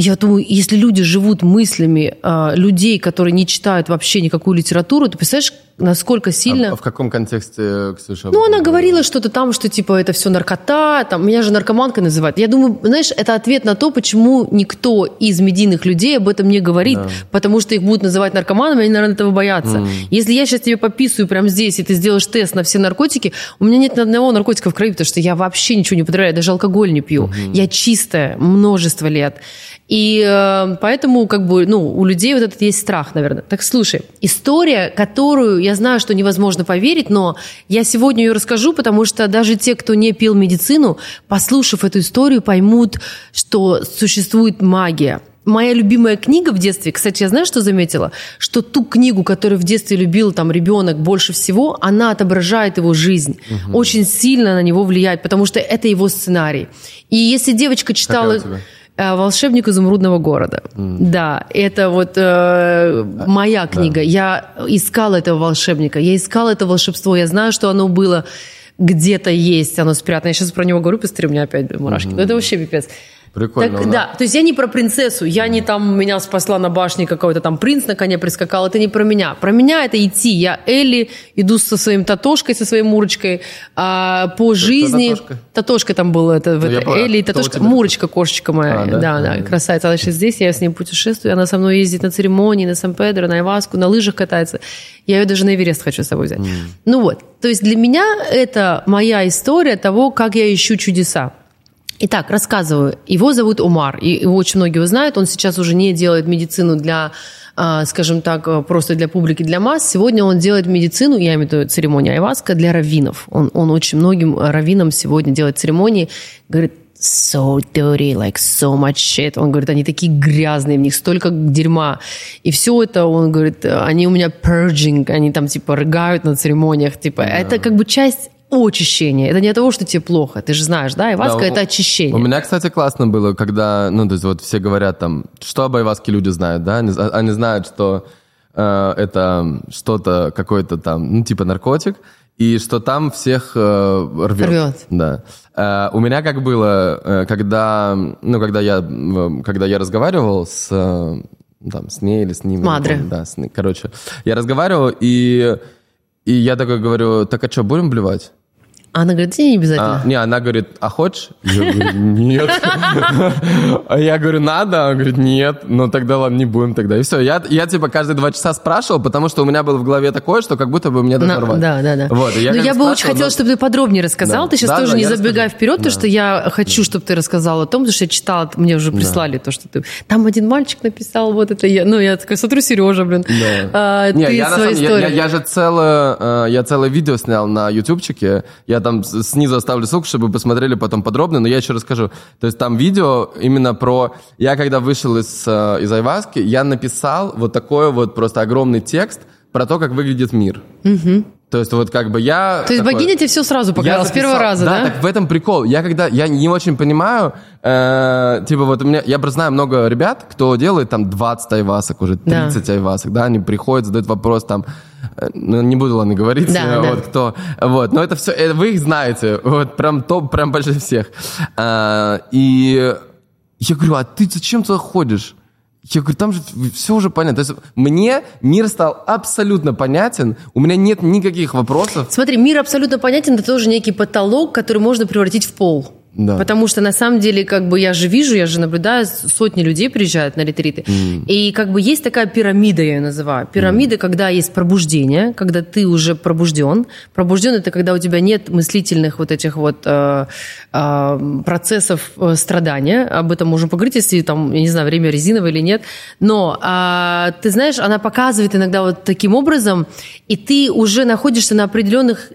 Я думаю, если люди живут мыслями э, людей, которые не читают вообще никакую литературу, ты представляешь, насколько сильно... А в каком контексте, Ксюша? Ну, она говорила что-то там, что типа это все наркота, там, меня же наркоманкой называют. Я думаю, знаешь, это ответ на то, почему никто из медийных людей об этом не говорит, да. потому что их будут называть наркоманами, они, наверное, этого боятся. Mm. Если я сейчас тебе пописываю прямо здесь, и ты сделаешь тест на все наркотики, у меня нет ни одного наркотика в крови, потому что я вообще ничего не употребляю, даже алкоголь не пью. Mm-hmm. Я чистая множество лет. И э, поэтому, как бы, ну, у людей вот этот есть страх, наверное. Так слушай, история, которую я знаю, что невозможно поверить, но я сегодня ее расскажу, потому что даже те, кто не пил медицину, послушав эту историю, поймут, что существует магия. Моя любимая книга в детстве, кстати, я знаю, что заметила, что ту книгу, которую в детстве любил там ребенок больше всего, она отображает его жизнь, угу. очень сильно на него влияет, потому что это его сценарий. И если девочка читала... Какая у тебя? Э, «Волшебник изумрудного города». Mm. Да, это вот э, моя книга. Да. Я искала этого волшебника, я искала это волшебство, я знаю, что оно было где-то есть, оно спрятано. Я сейчас про него говорю, быстрее, у меня опять мурашки. Mm. Ну, это вообще пипец. Прикольно. Так, да, то есть я не про принцессу, я не там, меня спасла на башне какой-то там принц на коне прискакал, это не про меня. Про меня это идти. Я Элли, иду со своим Татошкой, со своей Мурочкой а, по Что, жизни. Татошка? Татошка там была, это, ну, это Элли Татошка, Мурочка, кошечка моя, а, да, да, да, красавица. Она сейчас здесь, я с ней путешествую, она со мной ездит на церемонии, на Сан-Педро, на Иваску, на лыжах катается. Я ее даже на Эверест хочу с собой взять. Mm. Ну вот, то есть для меня это моя история того, как я ищу чудеса. Итак, рассказываю. Его зовут Умар, и его очень многие знают. Он сейчас уже не делает медицину для, а, скажем так, просто для публики, для масс. Сегодня он делает медицину, я имею в виду церемонию айваска, для раввинов. Он, он очень многим раввинам сегодня делает церемонии. Говорит, so dirty, like so much shit. Он говорит, они такие грязные, в них столько дерьма. И все это, он говорит, они у меня purging, они там типа рыгают на церемониях. Типа, yeah. это как бы часть очищение. Это не от того, что тебе плохо. Ты же знаешь, да, айваска да, это очищение. У меня, кстати, классно было, когда, ну, то есть вот все говорят там, что об айваске люди знают, да? Они, они знают, что э, это что-то, какой-то там, ну, типа наркотик, и что там всех э, рвет. Рвет. Да. Э, у меня как было, э, когда, ну, когда я, когда я разговаривал с, э, там, с ней или с ним. Мадре. Да, с ней, короче. Я разговаривал, и, и я такой говорю, так а что, будем блевать? А она говорит, не обязательно. А, не, она говорит, а хочешь? Я говорю, нет. А я говорю, надо? Она говорит, нет. Ну тогда ладно, не будем тогда. И все. Я, я типа каждые два часа спрашивал, потому что у меня было в голове такое, что как будто бы мне должно рвать. Да, да, да. Вот, я Но я бы очень хотела, чтобы ты подробнее рассказал. Да. Ты сейчас да, тоже да, не забегай вперед, потому что я хочу, чтобы ты рассказал о том, потому что я читала, мне уже прислали то, что ты... Там один мальчик написал, вот это я. Ну, я такая, смотрю, Сережа, блин. А, не, ты я, свою историю. Я, я, я же целое, э, я целое видео снял на ютубчике. Я там снизу оставлю ссылку, чтобы посмотрели потом подробно, но я еще расскажу. То есть там видео именно про... Я когда вышел из, э, из Айваски, я написал вот такой вот просто огромный текст про то, как выглядит мир. Угу. То есть вот как бы я... То есть такой, богиня тебе все сразу показала с первого раза, да? Да, так в этом прикол. Я когда... Я не очень понимаю, э, типа вот у меня... Я просто знаю много ребят, кто делает там 20 айвасок, уже 30 да. айвасок, да, они приходят, задают вопрос там... Э, ну, не буду, ладно, говорить, да, э, вот да. кто... Вот, но это все... Это, вы их знаете, вот прям топ, прям больше всех. Э, и я говорю, а ты зачем туда ходишь? Я говорю, там же все уже понятно. То есть мне мир стал абсолютно понятен, у меня нет никаких вопросов. Смотри, мир абсолютно понятен, это тоже некий потолок, который можно превратить в пол. Да. Потому что на самом деле, как бы я же вижу, я же наблюдаю, сотни людей приезжают на ретриты. Mm. И как бы есть такая пирамида, я ее называю. Пирамида, mm. когда есть пробуждение, когда ты уже пробужден. Пробужден это когда у тебя нет мыслительных вот этих вот э, э, процессов э, страдания. Об этом можем поговорить, если там, я не знаю, время резиновое или нет. Но э, ты знаешь, она показывает иногда вот таким образом, и ты уже находишься на определенных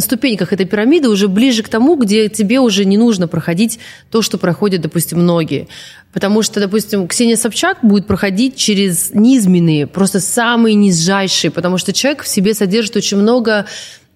ступеньках этой пирамиды уже ближе к тому, где тебе уже не нужно проходить то, что проходят, допустим, многие. Потому что, допустим, Ксения Собчак будет проходить через низменные, просто самые низжайшие, потому что человек в себе содержит очень много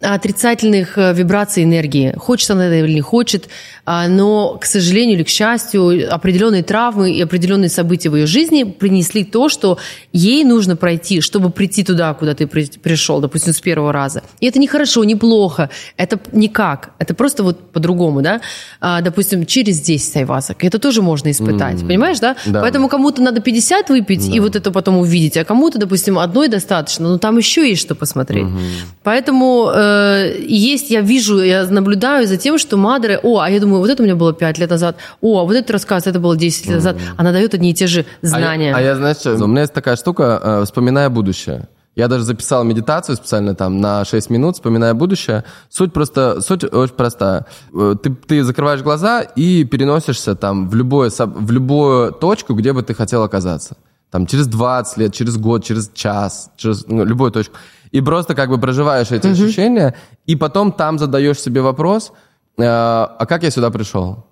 отрицательных э, вибраций энергии. Хочет она это или не хочет, но, к сожалению или к счастью, определенные травмы и определенные события в ее жизни принесли то, что ей нужно пройти, чтобы прийти туда, куда ты пришел, допустим, с первого раза. И это не хорошо, не плохо, это никак, это просто вот по-другому, да, а, допустим, через 10 айвасок, это тоже можно испытать, mm-hmm. понимаешь, да? да? Поэтому кому-то надо 50 выпить да. и вот это потом увидеть, а кому-то, допустим, одной достаточно, но там еще есть что посмотреть. Mm-hmm. Поэтому э, Э, есть, я вижу, я наблюдаю за тем, что Мадре, о, а я думаю, вот это у меня было 5 лет назад, о, а вот этот рассказ, это было 10 лет назад, она дает одни и те же знания. А я, а я знаешь, что, у меня есть такая штука, э, вспоминая будущее. Я даже записал медитацию специально там на 6 минут, вспоминая будущее. Суть просто, суть очень простая. Э, ты, ты закрываешь глаза и переносишься там в, любое, в любую точку, где бы ты хотел оказаться. Там через 20 лет, через год, через час, через ну, любую точку и просто как бы проживаешь эти mm-hmm. ощущения, и потом там задаешь себе вопрос, а как я сюда пришел?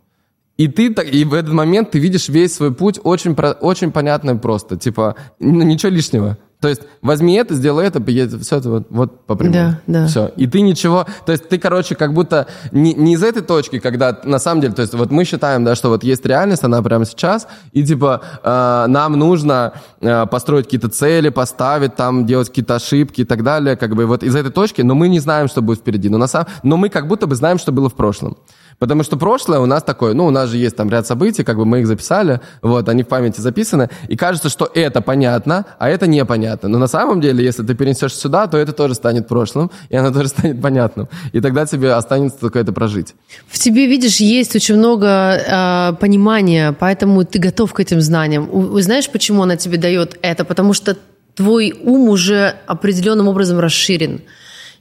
И ты так, и в этот момент ты видишь весь свой путь очень, очень понятно и просто. Типа, ну, ничего лишнего. То есть возьми это, сделай это, все это вот, вот по прямой. Да, да. Все. И ты ничего... То есть ты, короче, как будто не, не из этой точки, когда на самом деле... То есть вот мы считаем, да, что вот есть реальность, она прямо сейчас, и типа э, нам нужно э, построить какие-то цели, поставить там, делать какие-то ошибки и так далее, как бы вот из этой точки, но мы не знаем, что будет впереди. Но, на самом, но мы как будто бы знаем, что было в прошлом. Потому что прошлое у нас такое, ну, у нас же есть там ряд событий, как бы мы их записали, вот, они в памяти записаны, и кажется, что это понятно, а это непонятно. Но на самом деле, если ты перенесешь сюда, то это тоже станет прошлым, и оно тоже станет понятным. И тогда тебе останется только это прожить. В тебе, видишь, есть очень много э, понимания, поэтому ты готов к этим знаниям. Знаешь, почему она тебе дает это? Потому что твой ум уже определенным образом расширен.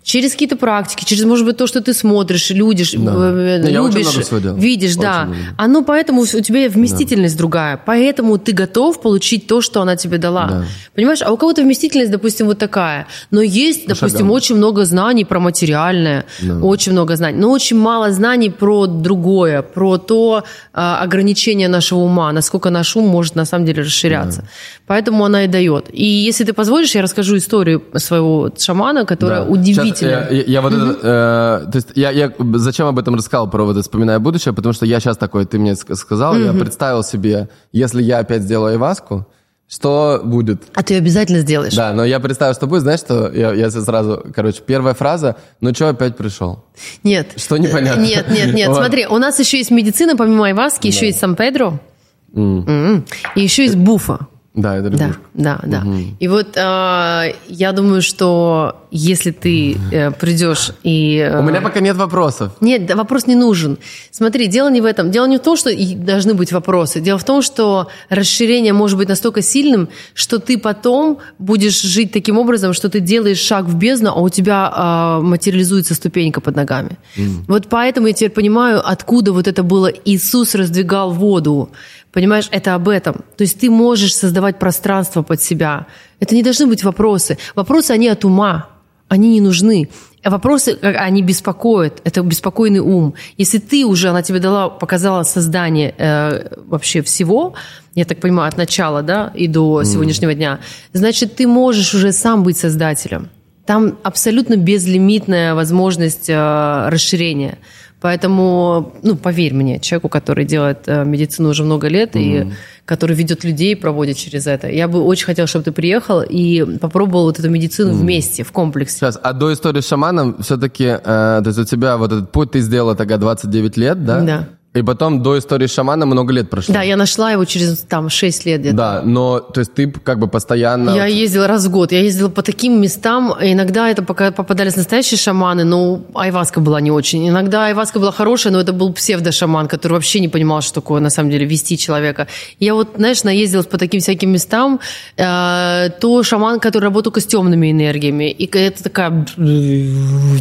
Через какие-то практики, через, может быть, то, что ты смотришь, людишь, Да. э, любишь, видишь, Очень да. много. Оно поэтому у тебя вместительность другая, поэтому ты готов получить то, что она тебе дала. Да. Понимаешь? А у кого-то вместительность, допустим, вот такая. Но есть, допустим, шагам. очень много знаний про материальное, Да. очень много знаний, но очень мало знаний про другое, про то а, ограничение нашего ума, насколько наш ум может на самом деле расширяться. Поэтому она и дает. И если ты позволишь, я расскажу историю своего шамана, которая Да. удивительная. Щас, я, я вот это, э, то есть я, я зачем об этом рассказал про вот это вспоминая будущее, потому что я сейчас такой, ты мне ск- сказал, я представил себе, если я опять сделаю айваску, что будет? А ты обязательно сделаешь. Да, но я представил, что будет, знаешь, что я, я сразу, короче, первая фраза, ну что опять пришел? Нет. Что непонятно? Нет, нет, нет. Вот. Смотри, у нас еще есть медицина, помимо Айваски, еще есть Сан-Педро. И еще есть Буфа. Да, это Да, лягушка. да, да. И вот а, я думаю, что если ты э, придешь и... э, У меня пока нет вопросов. Нет, да, вопрос не нужен. Смотри, дело не в этом. Дело не в том, что должны быть вопросы. Дело в том, что расширение может быть настолько сильным, что ты потом будешь жить таким образом, что ты делаешь шаг в бездну, а у тебя а, материализуется ступенька под ногами. Вот поэтому я теперь понимаю, откуда вот это было «Иисус раздвигал воду». Понимаешь, это об этом. То есть ты можешь создавать пространство под себя. Это не должны быть вопросы. Вопросы, они от ума они не нужны. А Вопросы, как они беспокоят, это беспокойный ум. Если ты уже, она тебе дала, показала создание э, вообще всего, я так понимаю, от начала да, и до сегодняшнего дня, значит, ты можешь уже сам быть создателем. Там абсолютно безлимитная возможность э, расширения. Поэтому, ну, поверь мне, человеку, который делает э, медицину уже много лет и который ведет людей, проводит через это, я бы очень хотела, чтобы ты приехал и попробовал вот эту медицину вместе, в комплексе. Сейчас, а до истории с шаманом все-таки, э, то есть у тебя вот этот путь ты сделала тогда 29 лет, да? Да. И потом до истории с шаманом много лет прошло. Да, я нашла его через там 6 лет где-то. Да, но, то есть ты как бы постоянно... Я ездила раз в год. Я ездила по таким местам. Иногда это пока попадались настоящие шаманы, но айваска была не очень. Иногда айваска была хорошая, но это был псевдошаман, который вообще не понимал, что такое на самом деле вести человека. Я вот, знаешь, наездилась по таким всяким местам. Э, то шаман, который работал с темными энергиями. И это такая...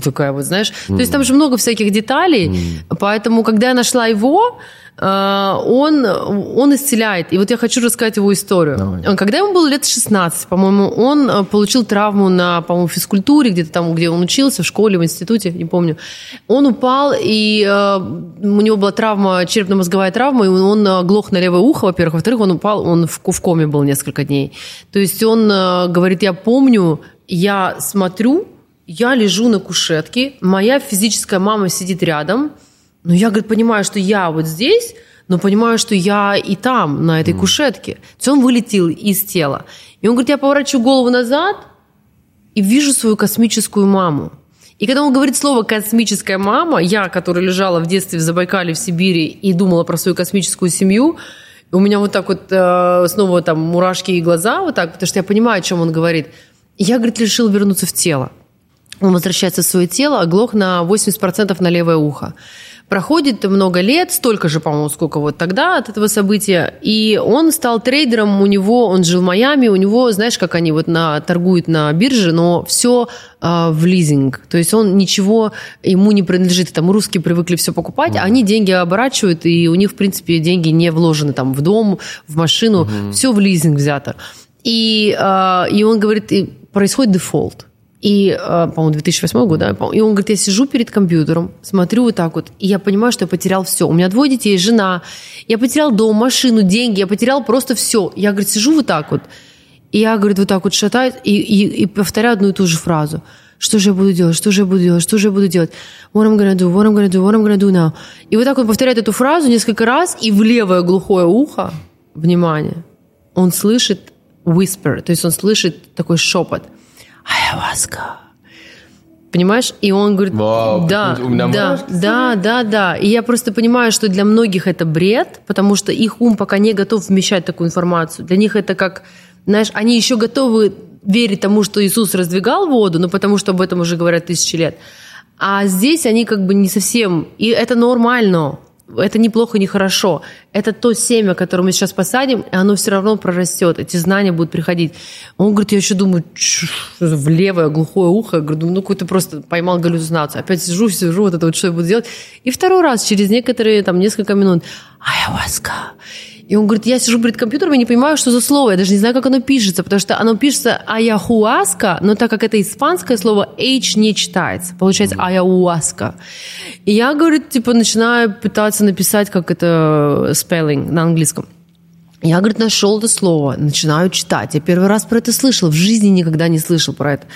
Такая вот, знаешь. То есть там же много всяких деталей. Поэтому, когда я нашла его, э, он, он исцеляет. И вот я хочу рассказать его историю. Давай. Он- Когда ему было лет 16, по-моему, он э, получил травму на, по-моему, физкультуре, где-то там, где он учился, в школе, в институте, не помню. Он упал, и э, у него была травма, черепно-мозговая травма, и он э, глох на левое ухо, во-первых. Во-вторых, он упал, он в, в коме был несколько дней. То есть он э, говорит, я помню, я смотрю, я лежу на кушетке, моя физическая мама сидит рядом, но я, говорит, понимаю, что я вот здесь, но понимаю, что я и там, на этой кушетке. То есть он вылетел из тела. И он говорит, я поворачиваю голову назад и вижу свою космическую маму. И когда он говорит слово «космическая мама», я, которая лежала в детстве в Забайкале, в Сибири и думала про свою космическую семью, у меня вот так вот э, снова там мурашки и глаза вот так, потому что я понимаю, о чем он говорит. И я, говорит, решил вернуться в тело. Он возвращается в свое тело, оглох на 80% на левое ухо. Проходит много лет, столько же, по-моему, сколько вот тогда от этого события, и он стал трейдером, у него, он жил в Майами, у него, знаешь, как они вот на, торгуют на бирже, но все в лизинг, то есть он ничего ему не принадлежит, там русские привыкли все покупать, а они деньги оборачивают, и у них, в принципе, деньги не вложены там в дом, в машину, все в лизинг взято. И, а, и он говорит, и происходит дефолт. И, э, по-моему, 2008 год, да, по-моему. и он говорит, я сижу перед компьютером, смотрю вот так вот, и я понимаю, что я потерял все. У меня двое детей, жена, я потерял дом, машину, деньги, я потерял просто все. Я, говорит, сижу вот так вот, и я, говорит, вот так вот шатаюсь, и, и, и повторяю одну и ту же фразу. Что же я буду делать, что же я буду делать, что же я буду делать? What I'm gonna do, what I'm gonna do, what I'm gonna do now? И вот так он повторяет эту фразу несколько раз, и в левое глухое ухо, внимание, он слышит whisper, то есть он слышит такой шепот – Ayahuasca. Понимаешь? И он говорит, Вау, да, у меня да, мурашки да, да, да. И я просто понимаю, что для многих это бред, потому что их ум пока не готов вмещать такую информацию. Для них это как, знаешь, они еще готовы верить тому, что Иисус раздвигал воду, но потому что об этом уже говорят тысячи лет. А здесь они как бы не совсем... И это нормально. Это неплохо, не хорошо. Это то семя, которое мы сейчас посадим, и оно все равно прорастет. Эти знания будут приходить. Он говорит, я еще думаю, в левое глухое ухо. Я говорю, ну какой-то просто поймал галлюцинацию. Опять сижу, сижу, вот это вот что я буду делать. И второй раз, через некоторые, там, несколько минут, ayahuasca. И он говорит, я сижу перед компьютером и не понимаю, что за слово. Я даже не знаю, как оно пишется, потому что оно пишется аяхуаска, но так как это испанское слово, H не читается. Получается аяуаска. И я, говорит, типа начинаю пытаться написать, как это spelling на английском. Я, говорит, нашел это слово, начинаю читать. Я первый раз про это слышал, в жизни никогда не слышал про это.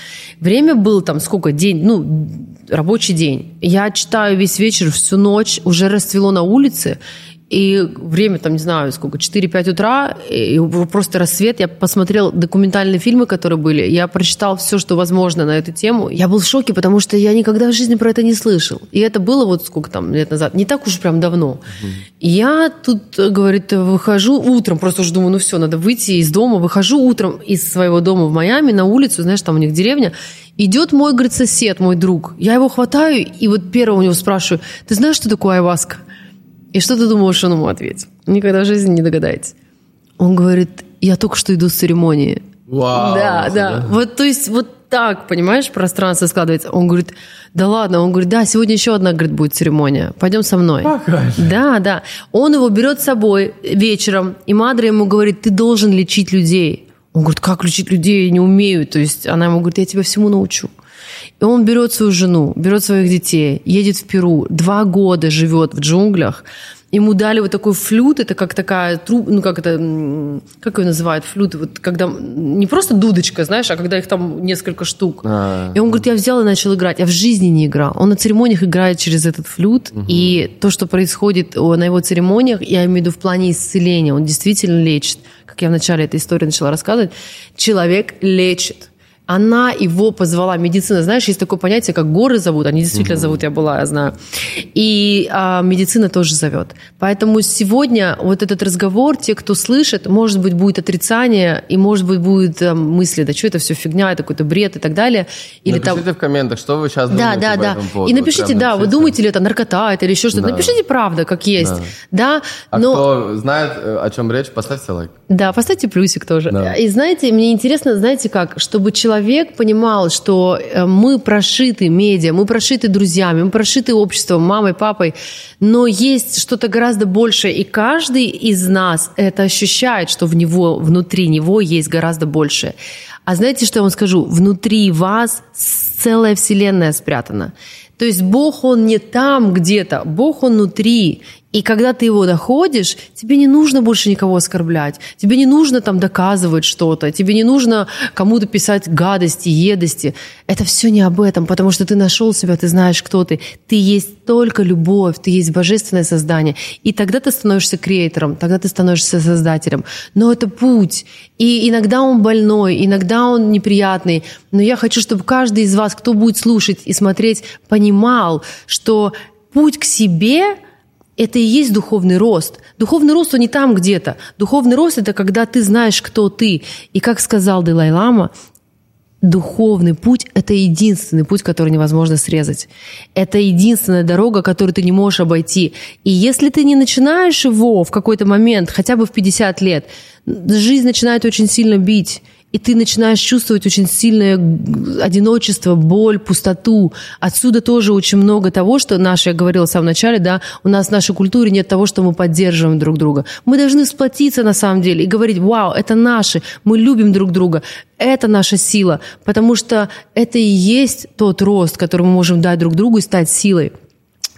Время было там сколько, день, ну, рабочий день. Я читаю весь вечер, всю ночь, уже расцвело на улице, и время, там, не знаю, сколько, 4-5 утра, и просто рассвет. Я посмотрел документальные фильмы, которые были. Я прочитал все, что возможно на эту тему. Я был в шоке, потому что я никогда в жизни про это не слышал. И это было вот сколько там лет назад. Не так уж прям давно. И я тут, говорит, выхожу утром, просто уже думаю, ну все, надо выйти из дома. Выхожу утром из своего дома в Майами на улицу, знаешь, там у них деревня. Идет мой, говорит, сосед, мой друг. Я его хватаю, и вот первого у него спрашиваю, ты знаешь, что такое айваска? И что ты думаешь, он ему ответил? Никогда в жизни не догадаетесь. Он говорит, я только что иду с церемонии. Вау. Да, да. Вот, то есть, вот так, понимаешь, пространство складывается. Он говорит, да ладно. Он говорит, да, сегодня еще одна, говорит, будет церемония. Пойдем со мной. Покажи. Да, да. Он его берет с собой вечером, и Мадра ему говорит, ты должен лечить людей. Он говорит, как лечить людей, я не умею. То есть она ему говорит, я тебя всему научу. И он берет свою жену, берет своих детей, едет в Перу, два года живет в джунглях. Ему дали вот такой флют, это как такая труб, ну как это, как ее называют, флют, вот когда не просто дудочка, знаешь, а когда их там несколько штук. А. И он говорит, я взял и начал играть. Я в жизни не играл. Он на церемониях играет через этот флют, и то, что происходит на его церемониях, я имею в виду в плане исцеления, он действительно лечит. Как я в начале этой истории начала рассказывать, человек лечит она его позвала, медицина, знаешь, есть такое понятие, как горы зовут, они действительно зовут, я была, я знаю. И а, медицина тоже зовет. Поэтому сегодня вот этот разговор, те, кто слышит, может быть, будет отрицание, и может быть, будет а, мысли, да что это все фигня, это какой-то бред и так далее. Или Напишите там... в комментах, что вы сейчас Да, думаете да, по да. этому поводу. И напишите, Прям да, вы думаете ли это наркота это или еще что-то. Да. Напишите правда, как есть. Да, А но... кто знает, э, о чем речь, поставьте лайк. Да, поставьте плюсик тоже. Да. И знаете, мне интересно, знаете как, чтобы человек понимал, что э, мы прошиты медиа, мы прошиты друзьями, мы прошиты обществом, мамой, папой, но есть что-то гораздо большее, и каждый из нас это ощущает, что в него, внутри него есть гораздо большее. А знаете, что я вам скажу? Внутри вас целая вселенная спрятана. То есть Бог, Он не там где-то, Бог, Он внутри. И когда ты его находишь, тебе не нужно больше никого оскорблять, тебе не нужно там доказывать что-то, тебе не нужно кому-то писать гадости, едости. Это все не об этом, потому что ты нашел себя, ты знаешь, кто ты. Ты есть только любовь, ты есть божественное создание. И тогда ты становишься креатором, тогда ты становишься создателем. Но это путь. И иногда он больной, иногда он неприятный. Но я хочу, чтобы каждый из вас, кто будет слушать и смотреть, понимал, что путь к себе это и есть духовный рост. Духовный рост, он не там где-то. Духовный рост – это когда ты знаешь, кто ты. И как сказал Далай-Лама, духовный путь – это единственный путь, который невозможно срезать. Это единственная дорога, которую ты не можешь обойти. И если ты не начинаешь его в какой-то момент, хотя бы в 50 лет, жизнь начинает очень сильно бить и ты начинаешь чувствовать очень сильное одиночество, боль, пустоту. Отсюда тоже очень много того, что наше, я говорила в самом начале, да, у нас в нашей культуре нет того, что мы поддерживаем друг друга. Мы должны сплотиться на самом деле и говорить, вау, это наши, мы любим друг друга, это наша сила, потому что это и есть тот рост, который мы можем дать друг другу и стать силой.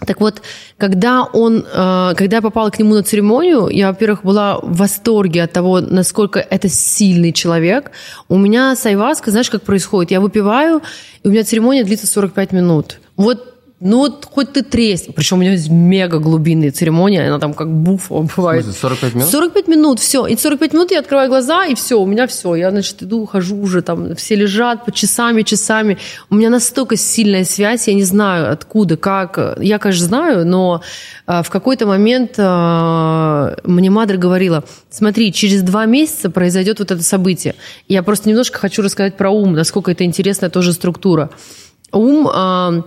Так вот, когда он, э, когда я попала к нему на церемонию, я, во-первых, была в восторге от того, насколько это сильный человек. У меня с айваской, знаешь, как происходит? Я выпиваю, и у меня церемония длится 45 минут. Вот ну вот хоть ты тресни. Причем у меня есть мега глубинная церемония, она там как буфа бывает. В смысле, 45 минут? 45 минут, все. И 45 минут я открываю глаза, и все, у меня все. Я, значит, иду, хожу уже, там все лежат по часами, часами. У меня настолько сильная связь, я не знаю откуда, как. Я, конечно, знаю, но а, в какой-то момент а, мне Мадра говорила, смотри, через два месяца произойдет вот это событие. Я просто немножко хочу рассказать про ум, насколько это интересная тоже структура. Ум... а,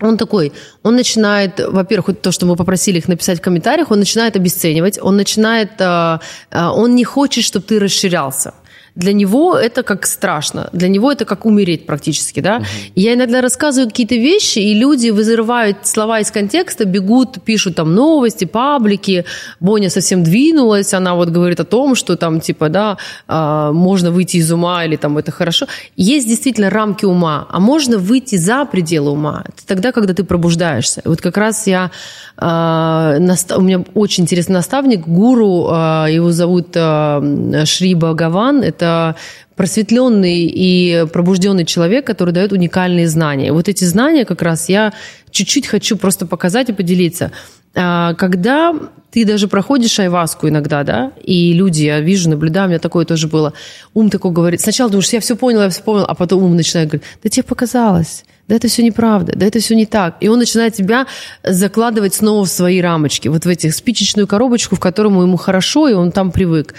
он такой, он начинает, во-первых, то, что мы попросили их написать в комментариях, он начинает обесценивать, он начинает, э, э, он не хочет, чтобы ты расширялся для него это как страшно, для него это как умереть практически, да. Угу. я иногда рассказываю какие-то вещи, и люди вызывают слова из контекста, бегут, пишут там новости, паблики, Боня совсем двинулась, она вот говорит о том, что там типа, да, а, можно выйти из ума или там это хорошо. Есть действительно рамки ума, а можно выйти за пределы ума. Это тогда, когда ты пробуждаешься. Вот как раз я, а, у меня очень интересный наставник, гуру, а, его зовут Шри Бхагаван, это это просветленный и пробужденный человек, который дает уникальные знания. Вот эти знания как раз я чуть-чуть хочу просто показать и поделиться. А, когда ты даже проходишь айваску иногда, да, и люди, я вижу, наблюдаю, у меня такое тоже было, ум такой говорит, сначала думаешь, я все понял, я все понял, а потом ум начинает говорить, да тебе показалось, да это все неправда, да это все не так. И он начинает тебя закладывать снова в свои рамочки, вот в этих спичечную коробочку, в которому ему хорошо, и он там привык.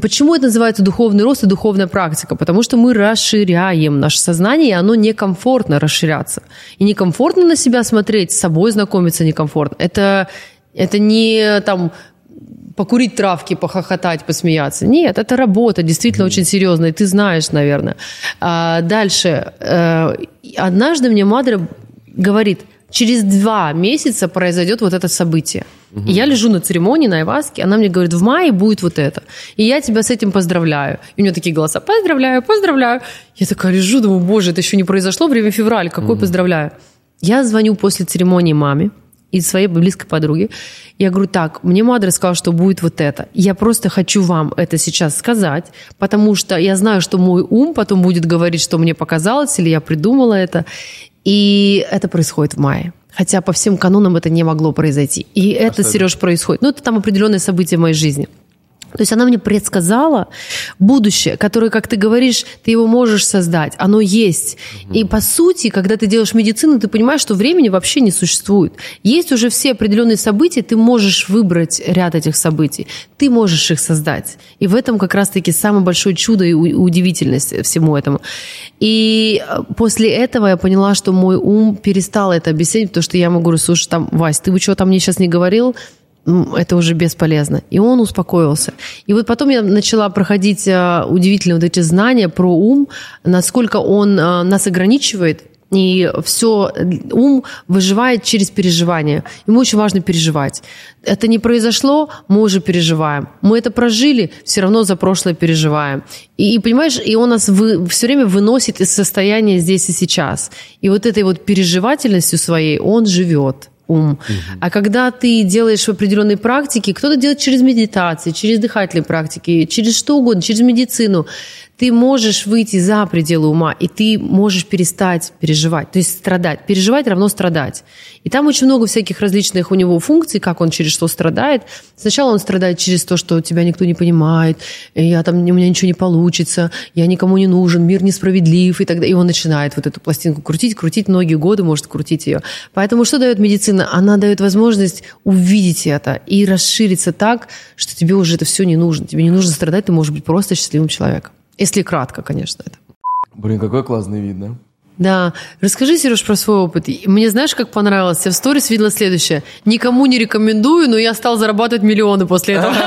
Почему это называется духовный рост и духовная практика? Потому что мы расширяем наше сознание, и оно некомфортно расширяться. И некомфортно на себя смотреть, с собой знакомиться некомфортно. Это, это не там покурить травки, похохотать, посмеяться. Нет, это работа, действительно очень серьезная, и ты знаешь, наверное. А дальше. Э, однажды мне Мадра говорит, через два месяца произойдет вот это событие. Угу. И я лежу на церемонии на Айваске, она мне говорит, в мае будет вот это. И я тебя с этим поздравляю. И у нее такие голоса, поздравляю, поздравляю. Я такая лежу, думаю, боже, это еще не произошло, время февраля, какой угу. поздравляю. Я звоню после церемонии маме и своей близкой подруге. Я говорю, так, мне Мадра сказала, что будет вот это. Я просто хочу вам это сейчас сказать, потому что я знаю, что мой ум потом будет говорить, что мне показалось, или я придумала это. И это происходит в мае. Хотя по всем канонам это не могло произойти. И а это, Сереж, происходит. Ну, это там определенное событие в моей жизни. То есть она мне предсказала будущее, которое, как ты говоришь, ты его можешь создать, оно есть. Угу. И по сути, когда ты делаешь медицину, ты понимаешь, что времени вообще не существует. Есть уже все определенные события, ты можешь выбрать ряд этих событий, ты можешь их создать. И в этом как раз-таки самое большое чудо и удивительность всему этому. И э, после этого я поняла, что мой ум перестал это объяснять, потому что я могу говорить, слушай, там, Вась, ты бы что там мне сейчас не говорил? Это уже бесполезно. И он успокоился. И вот потом я начала проходить а, удивительные вот эти знания про ум, насколько он а, нас ограничивает, и все, ум выживает через переживание. Ему очень важно переживать. Это не произошло, мы уже переживаем. Мы это прожили, все равно за прошлое переживаем. И, и понимаешь, и он нас вы, все время выносит из состояния здесь и сейчас. И вот этой вот переживательностью своей он живет ум. Угу. А когда ты делаешь в определенной практике, кто-то делает через медитации, через дыхательные практики, через что угодно, через медицину, ты можешь выйти за пределы ума, и ты можешь перестать переживать, то есть страдать. Переживать равно страдать. И там очень много всяких различных у него функций, как он через что страдает. Сначала он страдает через то, что тебя никто не понимает, я там, у меня ничего не получится, я никому не нужен, мир несправедлив, и тогда и он начинает вот эту пластинку крутить, крутить многие годы, может крутить ее. Поэтому что дает медицина? Она дает возможность увидеть это и расшириться так, что тебе уже это все не нужно. Тебе не нужно страдать, ты можешь быть просто счастливым человеком. Если кратко, конечно, это. Блин, какой классный вид, да? Да. Расскажи, Сереж, про свой опыт. Мне знаешь, как понравилось? Я в сторис видела следующее. Никому не рекомендую, но я стал зарабатывать миллионы после этого.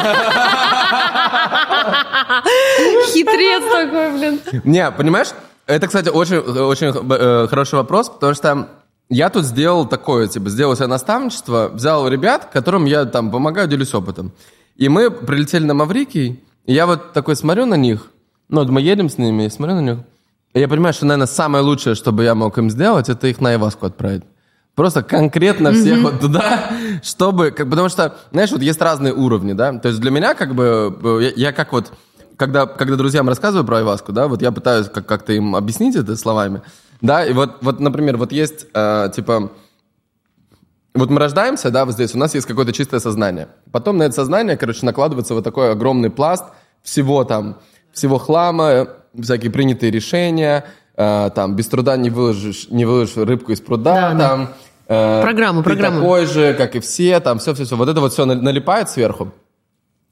Хитрец такой, блин. Не, понимаешь, это, кстати, очень, очень э, хороший вопрос, потому что я тут сделал такое, типа, сделал себе наставничество, взял ребят, которым я там помогаю, делюсь опытом. И мы прилетели на Маврикий, и я вот такой смотрю на них, ну, вот мы едем с ними, и смотрю на них. И я понимаю, что, наверное, самое лучшее, что бы я мог им сделать, это их на Иваску отправить. Просто конкретно всех mm-hmm. вот туда, чтобы... Как, потому что, знаешь, вот есть разные уровни, да? То есть для меня как бы... Э, я, я как вот... Когда, когда друзьям рассказываю про Айваску, да, вот я пытаюсь как- как-то им объяснить это словами, да, и вот, вот например, вот есть, э, типа, вот мы рождаемся, да, вот здесь, у нас есть какое-то чистое сознание. Потом на это сознание, короче, накладывается вот такой огромный пласт всего там, всего хлама, всякие принятые решения, э, там, без труда не выложишь, не выложишь рыбку из пруда, да, там, да. Э, программу, ты программу. такой же, как и все, там, все-все-все. Вот это вот все налипает сверху.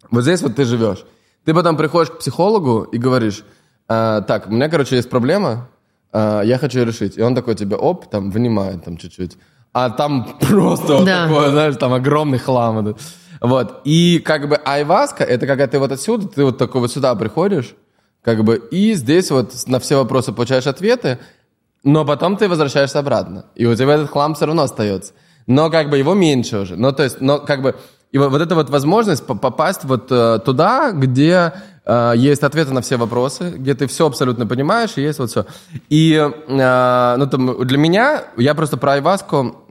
Вот здесь вот ты живешь. Ты потом приходишь к психологу и говоришь, э, так, у меня, короче, есть проблема, э, я хочу её решить. И он такой тебе, оп, там, вынимает там чуть-чуть. А там просто вот Да. такое, знаешь, там огромный хлам. этот. Вот. И как бы айваска, это когда ты вот отсюда, ты вот такой вот сюда приходишь, как бы, и здесь вот на все вопросы получаешь ответы, но потом ты возвращаешься обратно. И у тебя этот хлам все равно остается. Но как бы его меньше уже. Ну, то есть, но как бы... И вот, вот эта вот возможность по- попасть вот э, туда, где э, есть ответы на все вопросы, где ты все абсолютно понимаешь, и есть вот все. И, э, ну, там, для меня, я просто про айваску...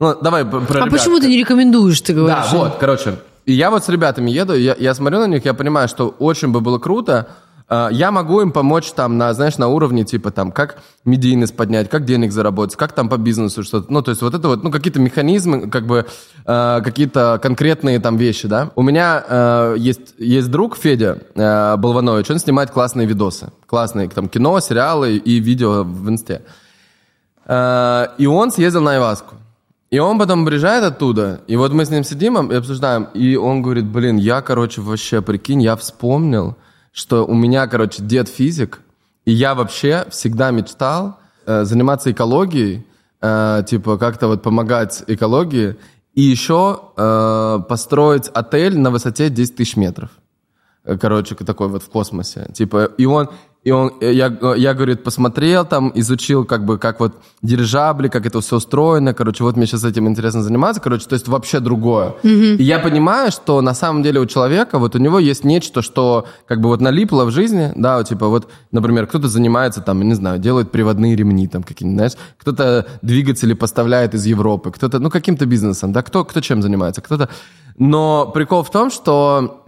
Ну, давай про А ребят. почему ты не рекомендуешь, ты Да, говоришь? вот, короче. И я вот с ребятами еду, я, я смотрю на них, я понимаю, что очень бы было круто. э, Я могу им помочь там, на, знаешь, на уровне, типа там, как медийность поднять, как денег заработать, как там по бизнесу что-то. Ну, то есть вот это вот, ну, какие-то механизмы, как бы, э, какие-то конкретные там вещи, да. У меня э, есть, есть друг Федя э, Болванович, он снимает классные видосы. Классные там кино, сериалы и видео в инсте. Э, И он съездил на Айваску. И он потом приезжает оттуда, и вот мы с ним сидим и обсуждаем, и он говорит, блин, я, короче, вообще, прикинь, я вспомнил, что у меня, короче, дед физик, и я вообще всегда мечтал э, заниматься экологией, э, типа как-то вот помогать экологии, и еще э, построить отель на высоте 10 тысяч метров. Э, короче, такой вот в космосе. Типа, и он, и он, э, я, я, говорит, посмотрел там, изучил, как бы, как вот дирижабли, как это все устроено, короче, вот мне сейчас этим интересно заниматься, короче, то есть вообще другое. И я понимаю, что на самом деле у человека, вот у него есть нечто, что как бы вот налипло в жизни, да, вот, типа вот, например, кто-то занимается там, не знаю, делает приводные ремни там какие-нибудь, знаешь, кто-то двигатели поставляет из Европы, кто-то, ну, каким-то бизнесом, да, кто, кто чем занимается, кто-то... Но прикол в том, что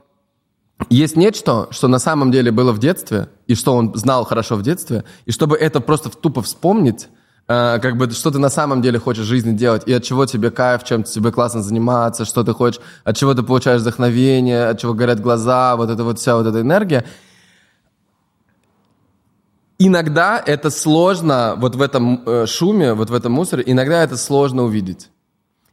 есть нечто, что на самом деле было в детстве, и что он знал хорошо в детстве, и чтобы это просто тупо вспомнить, э, как бы что ты на самом деле хочешь в жизни делать, и от чего тебе кайф, чем тебе классно заниматься, что ты хочешь, от чего ты получаешь вдохновение, от чего горят глаза, вот эта вот вся вот эта энергия. Иногда это сложно, вот в этом э, шуме, вот в этом мусоре, иногда это сложно увидеть.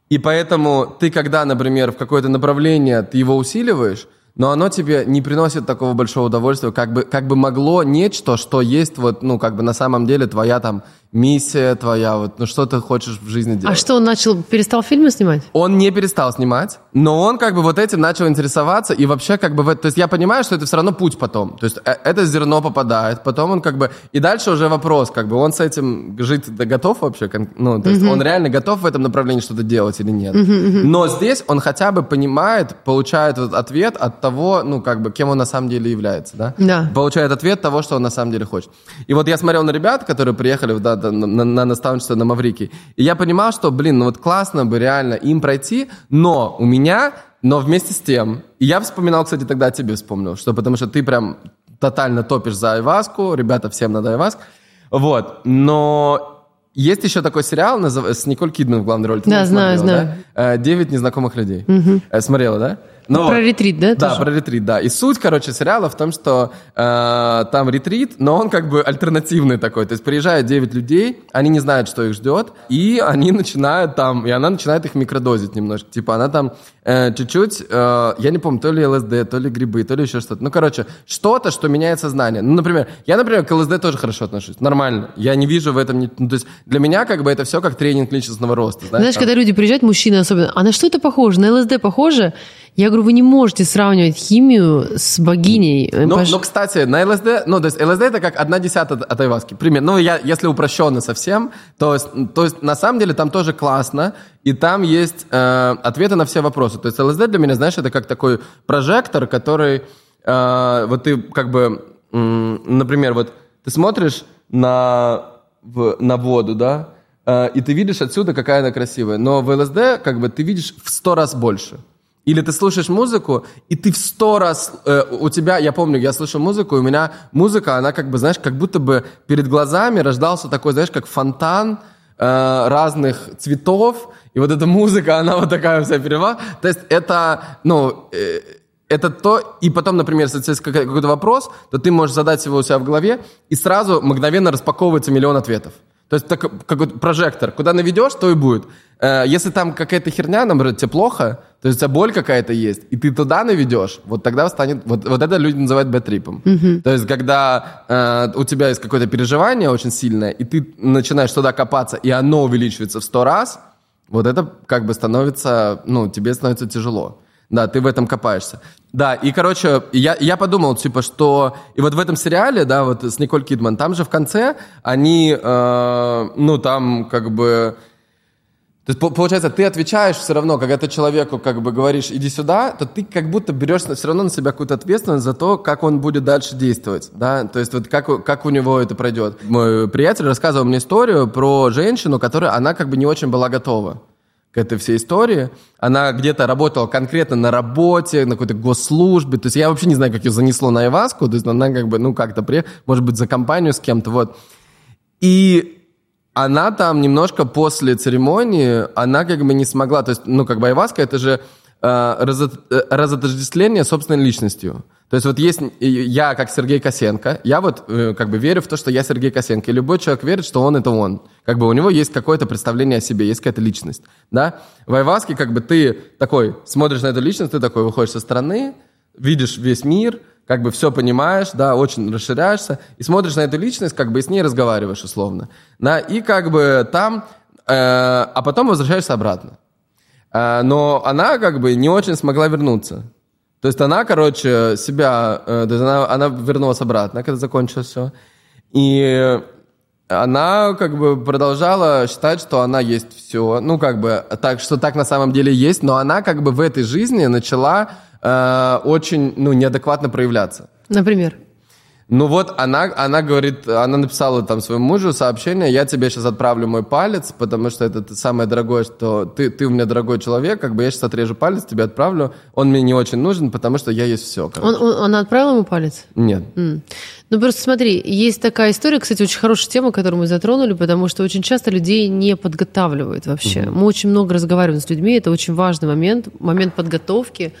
И поэтому ты, когда, например, в какое-то направление ты его усиливаешь, но оно тебе не приносит такого большого удовольствия, как бы, как бы могло нечто, что есть вот, ну, как бы на самом деле твоя там миссия, твоя вот, ну, что ты хочешь в жизни делать. А что, он начал, перестал фильмы снимать? Он не перестал снимать, но он как бы вот этим начал интересоваться, и вообще как бы, в то есть я понимаю, что это все равно путь потом, то есть э, это зерно попадает, потом он как бы, и дальше уже вопрос, как бы он с этим жить да, готов вообще, ну, то есть он реально готов в этом направлении что-то делать или нет. Но здесь он хотя бы понимает, получает вот ответ от того, ну, как бы, кем он на самом деле является, да? Да. Получает ответ того, что он на самом деле хочет. И вот я смотрел на ребят, которые приехали да, да, на, на- на наставничество на Маврикий, и я понимал, что, блин, ну вот классно бы реально им пройти, но у меня, но вместе с тем, и я вспоминал, кстати, тогда о тебе вспомнил, что потому что ты прям тотально топишь за Айваску, ребята, всем надо Айваск, вот, но есть еще такой сериал с Николь Кидман в главной роли. Ты Да, знаю, смотрела, знаю. да? Э, «Девять незнакомых людей». Э, Смотрела, да? Ну Про ретрит, да, Да, тоже? про ретрит, да. И суть, короче, сериала в том, что э, там ретрит, но он как бы альтернативный такой. То есть приезжают 9 людей, они не знают, что их ждет, и они начинают там, и она начинает их микродозить немножко. Типа она там э, чуть-чуть, э, я не помню, то ли ЛСД, то ли грибы, то ли еще что-то. Ну, короче, что-то, что меняет сознание. Ну, например, я, например, к ЛСД тоже хорошо отношусь. Нормально. Я не вижу в этом... ни- ну, то есть для меня как бы это все как тренинг личностного роста. Знаешь, Знаешь, там. когда люди приезжают, мужчины особенно, а на что это похоже? На ЛСД похоже? Я говорю, вы не можете сравнивать химию с богиней. Ну, Паш- ну, кстати, на ЛСД, ну, то есть ЛСД это как одна десятая от, айваски. Пример. Ну, я, если упрощенно совсем, то есть, то есть на самом деле там тоже классно, и там есть э, ответы на все вопросы. То есть ЛСД для меня, знаешь, это как такой прожектор, который, э, вот ты как бы, м, например, вот ты смотришь на, в- на воду, да, э, и ты видишь отсюда, какая она красивая. Но в ЛСД как бы ты видишь в сто раз больше. Или ты слушаешь музыку, и ты в сто раз... э, у тебя, я помню, я слышу музыку, и у меня музыка, она как бы, знаешь, как будто бы перед глазами рождался такой, знаешь, как фонтан э, разных цветов, и вот эта музыка, она вот такая вся перева. То есть это, ну... э, это то, и потом, например, если есть какой- какой-то вопрос, то ты можешь задать его у себя в голове, и сразу мгновенно распаковывается миллион ответов. То есть так, как прожектор, куда наведешь, то и будет. Э, если там какая-то херня, наоборот, тебе плохо, то есть у тебя боль какая-то есть, и ты туда наведешь, вот тогда станет... Вот, вот это люди называют бэтрипом. Mm-hmm. То есть когда э, у тебя есть какое-то переживание очень сильное, и ты начинаешь туда копаться, и оно увеличивается в сто раз, вот это как бы становится... Ну, тебе становится тяжело. Да, ты в этом копаешься. Да, и, короче, я, я подумал, типа, что... И вот в этом сериале, да, вот с Николь Кидман, там же в конце они, э, ну, там как бы... То есть, получается, ты отвечаешь все равно, когда ты человеку как бы говоришь «иди сюда», то ты как будто берешь все равно на себя какую-то ответственность за то, как он будет дальше действовать, да, то есть вот как, как у него это пройдет. Мой приятель рассказывал мне историю про женщину, которая, она как бы не очень была готова к этой всей истории. Она где-то работала конкретно на работе, на какой-то госслужбе. То есть я вообще не знаю, как ее занесло на Иваску. То есть она как бы, ну, как-то, при... может быть, за компанию с кем-то, вот. И она там немножко после церемонии, она как бы не смогла, то есть, ну, как бы Айваска, это же разотождествление собственной личностью. То есть вот есть я, как Сергей Косенко, я вот э, как бы верю в то, что я Сергей Косенко, и любой человек верит, что он это он. Как бы у него есть какое-то представление о себе, есть какая-то личность, да? В Айваске как бы ты такой смотришь на эту личность, ты такой выходишь со стороны, видишь весь мир, как бы все понимаешь, да, очень расширяешься, и смотришь на эту личность, как бы и с ней разговариваешь условно, да, и как бы там, э, а потом возвращаешься обратно. Э, но она как бы не очень смогла вернуться. То есть она, короче, себя, э, то есть она, она вернулась обратно, когда закончилось все. И она как бы продолжала считать, что она есть все. Ну, как бы, так, что так на самом деле есть, но она как бы в этой жизни начала э, очень, ну, неадекватно проявляться. Например? Ну вот она, она говорит, она написала там своему мужу сообщение, я тебе сейчас отправлю мой палец, потому что это самое дорогое, что ты, ты у меня дорогой человек, как бы я сейчас отрежу палец, тебе отправлю, он мне не очень нужен, потому что я есть все. Он, он, она отправила ему палец? Нет. Mm. Ну просто смотри, есть такая история, кстати, очень хорошая тема, которую мы затронули, потому что очень часто людей не подготавливают вообще. Mm-hmm. Мы очень много разговариваем с людьми, это очень важный момент, момент подготовки,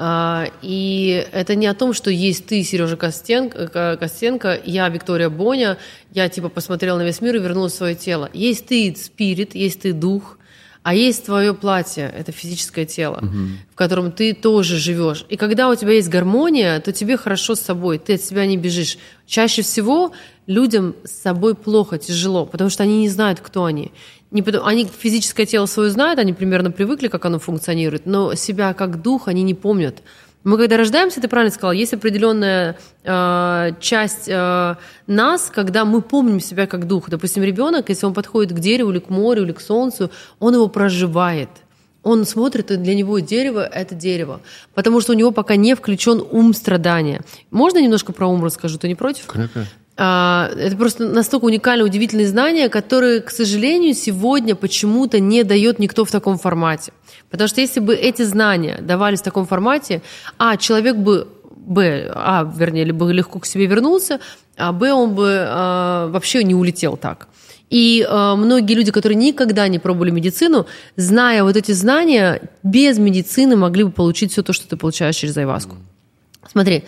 и это не о том, что есть ты, Сережа Костенко, Костенко, я Виктория Боня, я типа посмотрела на весь мир и вернула свое тело. Есть ты спирит, есть ты дух, а есть твое платье, это физическое тело, угу. в котором ты тоже живешь. И когда у тебя есть гармония, то тебе хорошо с собой, ты от себя не бежишь. Чаще всего людям с собой плохо, тяжело, потому что они не знают, кто они не, они физическое тело свое знают, они примерно привыкли, как оно функционирует, но себя как дух они не помнят. Мы когда рождаемся, ты правильно сказала, есть определенная э, часть э, нас, когда мы помним себя как дух. Допустим, ребенок, если он подходит к дереву или к морю или к солнцу, он его проживает. Он смотрит, и для него дерево – это дерево. Потому что у него пока не включен ум страдания. Можно немножко про ум расскажу? Ты не против? Конечно. А, это просто настолько уникальные, удивительные знания, которые, к сожалению, сегодня почему-то не дает никто в таком формате. Потому что если бы эти знания давались в таком формате, а, человек бы, б, а, вернее, бы легко к себе вернулся, а, б, он бы а, вообще не улетел так. И э, многие люди, которые никогда не пробовали медицину, зная вот эти знания, без медицины могли бы получить все то, что ты получаешь через айваску. Смотри,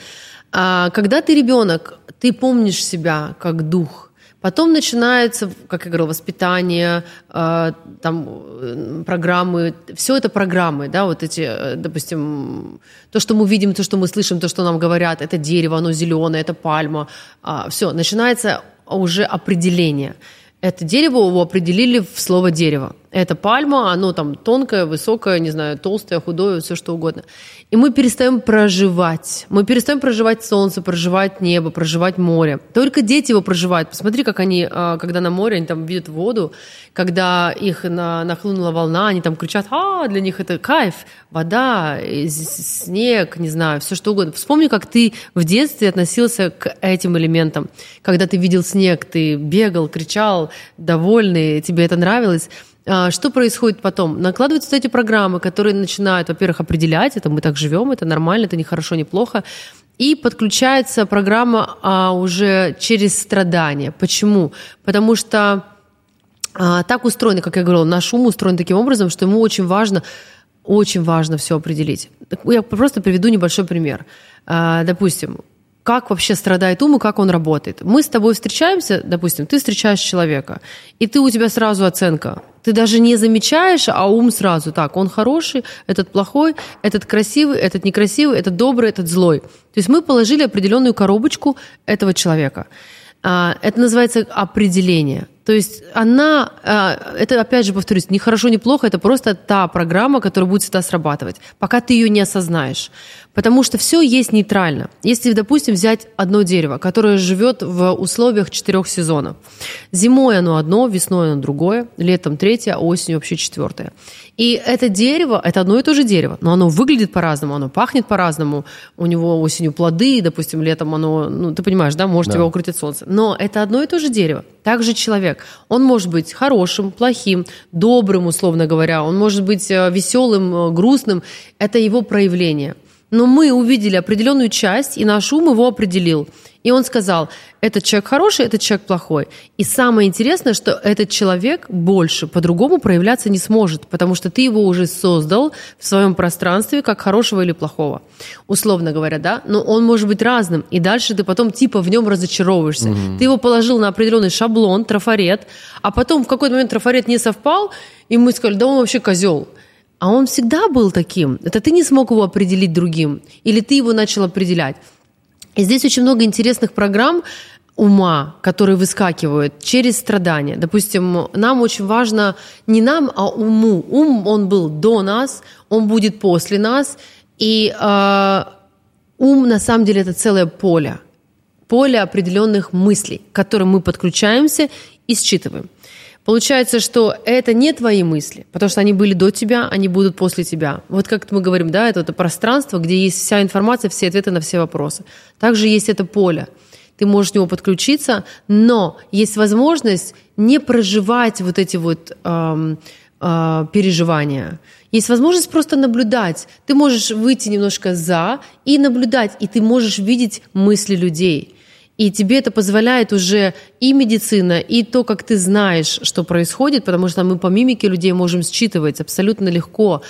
когда ты ребенок, ты помнишь себя как дух. Потом начинается, как я говорила, воспитание, э, там, э, программы. Все это программы, да, вот эти, э, допустим, то, что мы видим, то, что мы слышим, то, что нам говорят, это дерево, оно зеленое, это пальма. А, все, начинается уже определение. Это дерево его определили в слово дерево. Это пальма, оно там тонкое, высокое, не знаю, толстое, худое, все что угодно. И мы перестаем проживать. Мы перестаем проживать солнце, проживать небо, проживать море. Только дети его проживают. Посмотри, как они, а, когда на море, они там видят воду, когда их на, нахлынула волна, они там кричат, а, для них это кайф, вода, снег, не знаю, все что угодно. Вспомни, как ты в детстве относился к этим элементам. Когда ты видел снег, ты бегал, кричал, довольный, тебе это нравилось. А, что происходит потом? Накладываются эти программы, которые начинают, во-первых, определять, это мы так живем, это нормально, это не хорошо, не плохо. И подключается программа а, уже через страдания. Почему? Потому что а, так устроено, как я говорила, наш ум устроен таким образом, что ему очень важно, очень важно все определить. Я просто приведу небольшой пример. А, допустим, как вообще страдает ум и как он работает. Мы с тобой встречаемся, допустим, ты встречаешь человека, и ты у тебя сразу оценка. Ты даже не замечаешь, а ум сразу. Так, он хороший, этот плохой, этот красивый, этот некрасивый, этот добрый, этот злой. То есть мы положили определенную коробочку этого человека. А, это называется определение. То есть она, а, это опять же повторюсь, не хорошо, не плохо, это просто та программа, которая будет всегда срабатывать, пока ты ее не осознаешь. Потому что все есть нейтрально. Если, допустим, взять одно дерево, которое живет в условиях четырех сезонов. Зимой оно одно, весной оно другое, летом третье, а осенью вообще четвертое. И это дерево, это одно и то же дерево, но оно выглядит по-разному, оно пахнет по-разному. У него осенью плоды, допустим, летом оно, ну, ты понимаешь, да, может да. тебя укрутить солнце. Но это одно и то же дерево. Также человек. Он может быть хорошим, плохим, добрым, условно говоря. Он может быть э, веселым, э, грустным. Это его проявление. Но мы увидели определенную часть, и наш ум его определил. И он сказал, этот человек хороший, этот человек плохой. И самое интересное, что этот человек больше по-другому проявляться не сможет, потому что ты его уже создал в своем пространстве как хорошего или плохого. Условно говоря, да? Но он может быть разным, и дальше ты потом типа в нем разочаровываешься. Mm-hmm. Ты его положил на определенный шаблон, трафарет, а потом в какой-то момент трафарет не совпал, и мы сказали, да он вообще козел. А он всегда был таким. Это ты не смог его определить другим. Или ты его начал определять. И здесь очень много интересных программ ума, которые выскакивают через страдания. Допустим, нам очень важно не нам, а уму. Ум, он был до нас, он будет после нас. И э, ум, на самом деле, это целое поле. Поле определенных мыслей, к которым мы подключаемся и считываем. Получается, что это не твои мысли, потому что они были до тебя, они будут после тебя. Вот как мы говорим, да, это, это пространство, где есть вся информация, все ответы на все вопросы. Также есть это поле. Ты можешь к нему подключиться, но есть возможность не проживать вот эти вот эм, э, переживания. Есть возможность просто наблюдать. Ты можешь выйти немножко за и наблюдать, и ты можешь видеть мысли людей – и тебе это позволяет уже и медицина, и то, как ты знаешь, что происходит, потому что мы по мимике людей можем считывать абсолютно легко,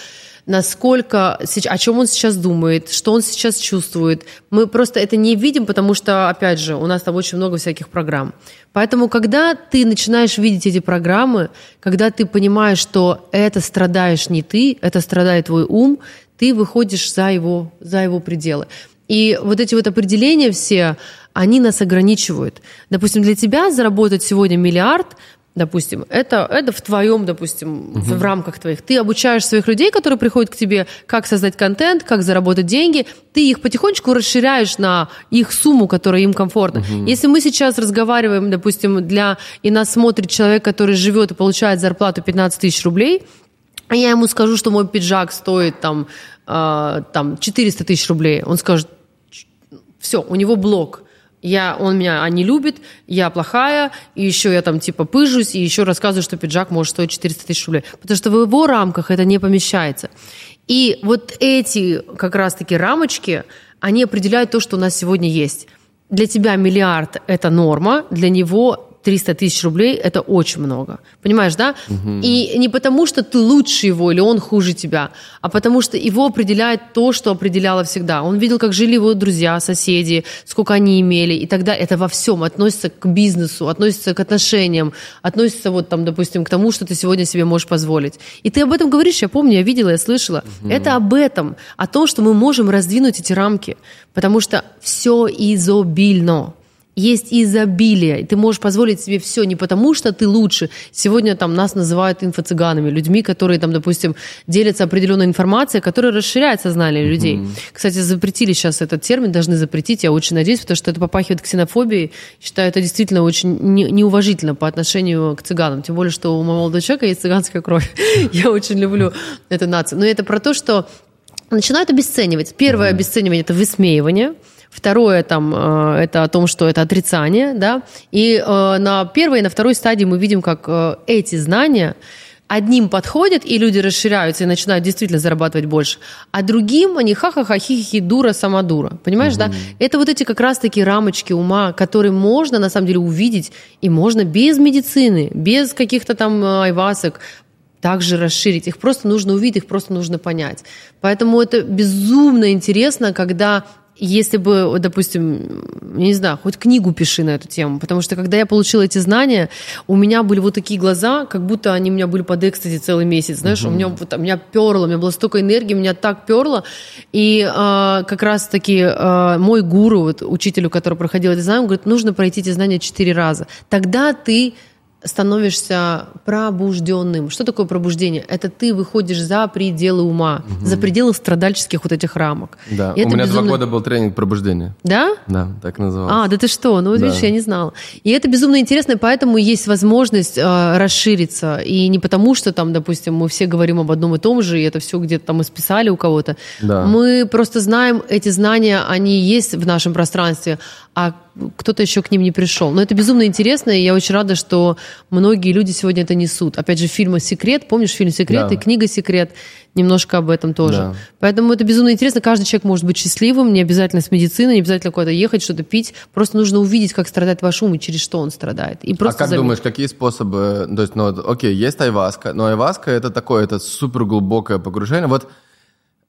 насколько, о чем он сейчас думает, что он сейчас чувствует. Мы просто это не видим, потому что, опять же, у нас там очень много всяких программ. Поэтому, когда ты начинаешь видеть эти программы, когда ты понимаешь, что это страдаешь не ты, это страдает твой ум, ты выходишь за его, за его пределы. И вот эти вот определения все, они нас ограничивают. Допустим, для тебя заработать сегодня миллиард, допустим, это, это в твоем, допустим, угу. в, рамках твоих. Ты обучаешь своих людей, которые приходят к тебе, как создать контент, как заработать деньги. Ты их потихонечку расширяешь на их сумму, которая им комфортна. Угу. Если мы сейчас разговариваем, допустим, для и нас смотрит человек, который живет и получает зарплату 15 тысяч рублей, а я ему скажу, что мой пиджак стоит там, э, там 400 тысяч рублей, он скажет, все, у него блок. Я, он меня не любит, я плохая, и еще я там типа пыжусь, и еще рассказываю, что пиджак может стоить 400 тысяч рублей. Потому что в его рамках это не помещается. И вот эти как раз-таки рамочки, они определяют то, что у нас сегодня есть. Для тебя миллиард – это норма, для него 300 тысяч рублей – это очень много. Понимаешь, да? Угу. И не потому, что ты лучше его или он хуже тебя, а потому что его определяет то, что определяло всегда. Он видел, как жили его друзья, соседи, сколько они имели, и тогда это во всем относится к бизнесу, относится к отношениям, относится вот там, допустим, к тому, что ты сегодня себе можешь позволить. И ты об этом говоришь, я помню, я видела, я слышала. Угу. Это об этом, о том, что мы можем раздвинуть эти рамки, потому что все изобильно есть изобилие, и ты можешь позволить себе все не потому, что ты лучше. Сегодня там нас называют инфо-цыганами, людьми, которые там, допустим, делятся определенной информацией, которая расширяет сознание mm-hmm. людей. Кстати, запретили сейчас этот термин, должны запретить, я очень надеюсь, потому что это попахивает ксенофобией. Считаю, это действительно очень не, неуважительно по отношению к цыганам. Тем более, что у моего молодого человека есть цыганская кровь. я очень люблю эту нацию. Но это про то, что начинают обесценивать. Первое обесценивание – это высмеивание – Второе там, э, это о том, что это отрицание, да. И э, на первой и на второй стадии мы видим, как э, эти знания одним подходят, и люди расширяются и начинают действительно зарабатывать больше, а другим они ха-ха-ха, хи-хи, дура, сама дура. Понимаешь, угу. да? Это вот эти как раз-таки рамочки ума, которые можно на самом деле увидеть, и можно без медицины, без каких-то там айвасок, также расширить. Их просто нужно увидеть, их просто нужно понять. Поэтому это безумно интересно, когда если бы, допустим, не знаю, хоть книгу пиши на эту тему, потому что когда я получила эти знания, у меня были вот такие глаза, как будто они у меня были под экстази целый месяц, знаешь, угу. у меня вот, у меня перло, у меня было столько энергии, у меня так перло, и э, как раз-таки э, мой гуру, вот учителю, который проходил эти знания, он говорит, нужно пройти эти знания четыре раза, тогда ты становишься пробужденным. Что такое пробуждение? Это ты выходишь за пределы ума, угу. за пределы страдальческих вот этих рамок. Да, И у меня безумно... два года был тренинг пробуждения. Да? Да, так назывался. А, да ты что? Ну, вот да. видишь, я не знала. И это безумно интересно, поэтому есть возможность э, расшириться. И не потому, что там, допустим, мы все говорим об одном и том же, и это все где-то там исписали у кого-то. Да. Мы просто знаем, эти знания, они есть в нашем пространстве, а кто-то еще к ним не пришел. Но это безумно интересно, и я очень рада, что многие люди сегодня это несут. Опять же, фильм «Секрет», помнишь фильм «Секрет» да. и книга «Секрет», немножко об этом тоже. Да. Поэтому это безумно интересно. Каждый человек может быть счастливым, не обязательно с медициной, не обязательно куда-то ехать, что-то пить. Просто нужно увидеть, как страдает ваш ум и через что он страдает. И просто а как заметить. думаешь, какие способы... То есть, ну, окей, есть айваска, но айваска это такое, это супер глубокое погружение. Вот Э,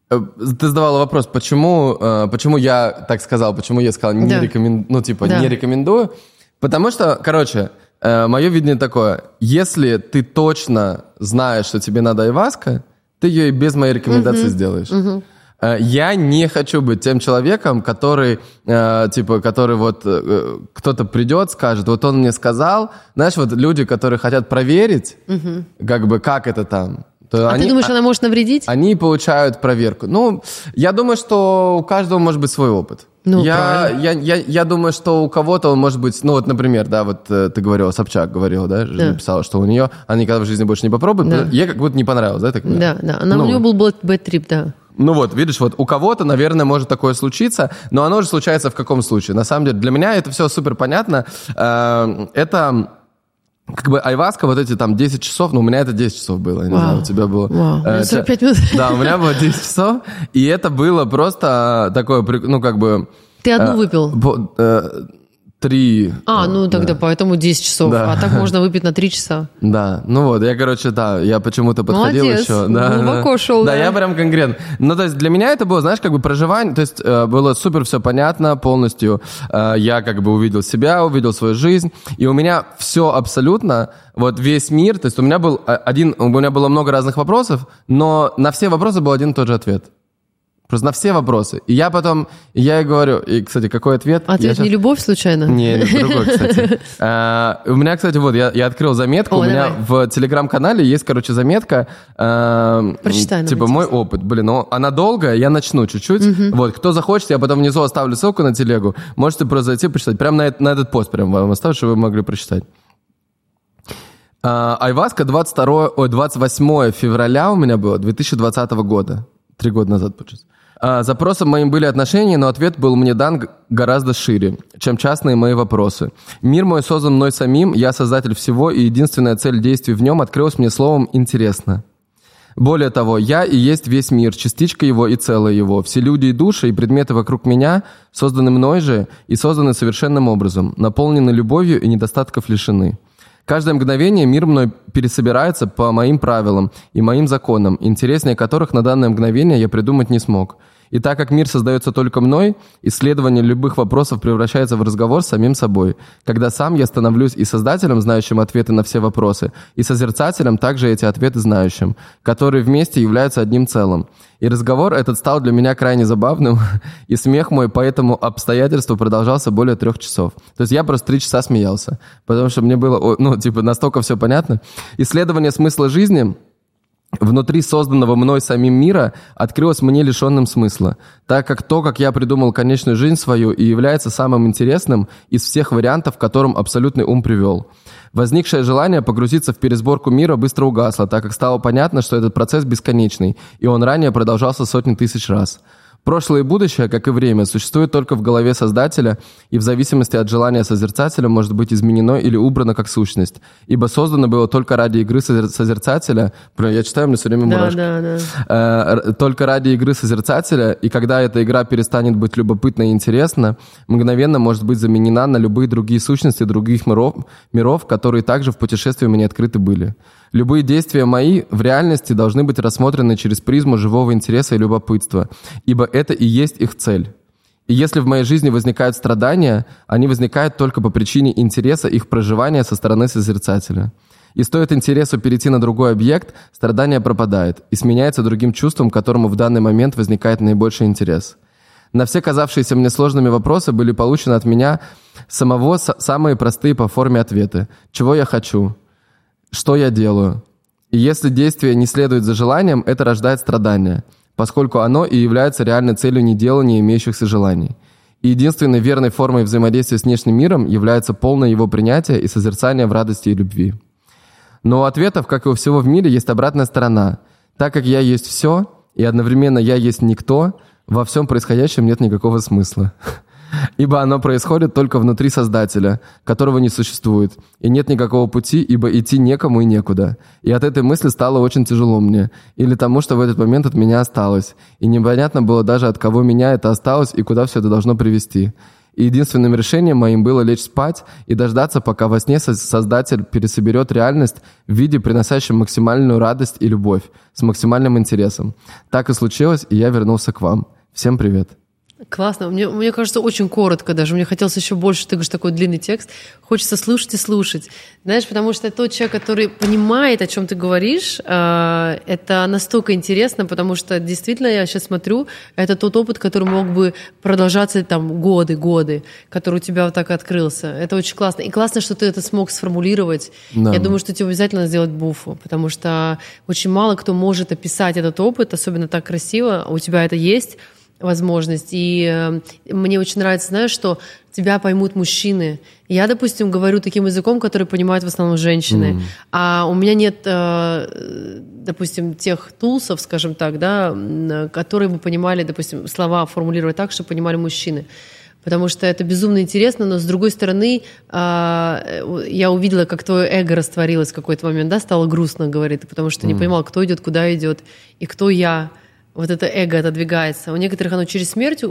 ты задавала вопрос, почему, э, почему я так сказал, почему я сказал не да. рекомендую, ну типа да. не рекомендую, потому что, короче, э, мое видение такое, если ты точно знаешь, что тебе надо айваска, ты ее и без моей рекомендации угу. сделаешь. Угу. Я не хочу быть тем человеком, который, типа, который вот кто-то придет, скажет, вот он мне сказал, знаешь, вот люди, которые хотят проверить, угу. как бы, как это там, то а они, ты думаешь, а она может навредить? Они получают проверку. Ну, я думаю, что у каждого может быть свой опыт. Ну, я, я, я, я думаю, что у кого-то он может быть, ну вот, например, да, вот э, ты говорила, Собчак говорила, да, да. написала, что у нее, она никогда в жизни больше не попробует, да. ей как будто не понравилось, да, так Да, да, она, ну, у нее был бэт-трип, да. Ну вот, видишь, вот у кого-то, наверное, может такое случиться, но оно же случается в каком случае? На самом деле, для меня это все супер понятно. Э, это как бы айваска, вот эти там 10 часов, ну, у меня это 10 часов было, я не Вау. знаю, у тебя было... Вау. Э, 45 минут. Да, у меня было 10 часов, и это было просто такое, ну, как бы... Ты одну э, выпил? Э, три. А, ну тогда да. поэтому 10 часов. Да. А так можно выпить на 3 часа. Да, ну вот, я, короче, да, я почему-то подходил Молодец. еще. Да, глубоко да. шел. Да, да, я прям конкретно. Ну, то есть для меня это было, знаешь, как бы проживание, то есть э, было супер все понятно полностью. Э, я как бы увидел себя, увидел свою жизнь, и у меня все абсолютно, вот весь мир, то есть у меня был один, у меня было много разных вопросов, но на все вопросы был один и тот же ответ. Просто на все вопросы. И я потом, я ей говорю, и, кстати, какой ответ? Ответ сейчас... не любовь случайно? Не, другой, кстати. А, у меня, кстати, вот, я, я открыл заметку, у меня в телеграм-канале есть, короче, заметка. А, Прочитай. Типа, мой опыт. Блин, ну, она долгая, я начну чуть-чуть. Вот, кто захочет, я потом внизу оставлю ссылку на телегу. Можете просто зайти, почитать. Прямо на, на этот пост прям вам оставлю, чтобы вы могли прочитать. А, Айваска 22, ой, 28 февраля у меня было, 2020 года. Три года назад, получается. А, запросом моим были отношения, но ответ был мне дан гораздо шире, чем частные мои вопросы. Мир мой создан мной самим, я создатель всего, и единственная цель действий в нем открылась мне словом «интересно». Более того, я и есть весь мир, частичка его и целое его. Все люди и души, и предметы вокруг меня созданы мной же и созданы совершенным образом, наполнены любовью и недостатков лишены. Каждое мгновение мир мной пересобирается по моим правилам и моим законам, интереснее которых на данное мгновение я придумать не смог. И так как мир создается только мной, исследование любых вопросов превращается в разговор с самим собой, когда сам я становлюсь и создателем, знающим ответы на все вопросы, и созерцателем, также эти ответы знающим, которые вместе являются одним целым. И разговор этот стал для меня крайне забавным, и смех мой по этому обстоятельству продолжался более трех часов. То есть я просто три часа смеялся, потому что мне было, ну, типа, настолько все понятно. Исследование смысла жизни — внутри созданного мной самим мира открылось мне лишенным смысла, так как то, как я придумал конечную жизнь свою, и является самым интересным из всех вариантов, к которым абсолютный ум привел. Возникшее желание погрузиться в пересборку мира быстро угасло, так как стало понятно, что этот процесс бесконечный, и он ранее продолжался сотни тысяч раз. Прошлое и будущее, как и время, существует только в голове Создателя и в зависимости от желания Созерцателя может быть изменено или убрано как сущность. Ибо создано было только ради игры Созерцателя. Я читаю, мне все время мурашки. Да, да, да. Э, только ради игры Созерцателя, и когда эта игра перестанет быть любопытной и интересна, мгновенно может быть заменена на любые другие сущности других миров, миров которые также в путешествии мне открыты были. Любые действия мои в реальности должны быть рассмотрены через призму живого интереса и любопытства, ибо это и есть их цель. И если в моей жизни возникают страдания, они возникают только по причине интереса их проживания со стороны созерцателя. И стоит интересу перейти на другой объект, страдание пропадает и сменяется другим чувством, которому в данный момент возникает наибольший интерес. На все казавшиеся мне сложными вопросы были получены от меня самого самые простые по форме ответы. Чего я хочу? Что я делаю? И если действие не следует за желанием, это рождает страдания, поскольку оно и является реальной целью неделания имеющихся желаний. И единственной верной формой взаимодействия с внешним миром является полное его принятие и созерцание в радости и любви. Но у ответов, как и у всего в мире, есть обратная сторона. Так как я есть все, и одновременно я есть никто, во всем происходящем нет никакого смысла. Ибо оно происходит только внутри Создателя, которого не существует, и нет никакого пути, ибо идти некому и некуда. И от этой мысли стало очень тяжело мне, или тому, что в этот момент от меня осталось, и непонятно было даже, от кого меня это осталось и куда все это должно привести. И единственным решением моим было лечь спать и дождаться, пока во сне Создатель пересоберет реальность в виде, приносящем максимальную радость и любовь, с максимальным интересом. Так и случилось, и я вернулся к вам. Всем привет. Классно. Мне, мне кажется, очень коротко даже. Мне хотелось еще больше, ты говоришь, такой длинный текст. Хочется слушать и слушать. Знаешь, потому что тот человек, который понимает, о чем ты говоришь, э, это настолько интересно, потому что действительно я сейчас смотрю, это тот опыт, который мог бы продолжаться там годы, годы, который у тебя вот так открылся. Это очень классно. И классно, что ты это смог сформулировать. Да. Я думаю, что тебе обязательно сделать буфу, потому что очень мало кто может описать этот опыт, особенно так красиво. У тебя это есть возможность. И э, мне очень нравится, знаешь, что тебя поймут мужчины. Я, допустим, говорю таким языком, который понимают в основном женщины. Mm. А у меня нет, э, допустим, тех тулсов, скажем так, да, которые бы понимали, допустим, слова формулировать так, чтобы понимали мужчины. Потому что это безумно интересно, но с другой стороны, э, я увидела, как твое эго растворилось в какой-то момент, да, стало грустно, говорит, потому что mm. не понимал, кто идет, куда идет и кто я вот это эго отодвигается. У некоторых оно через смерть,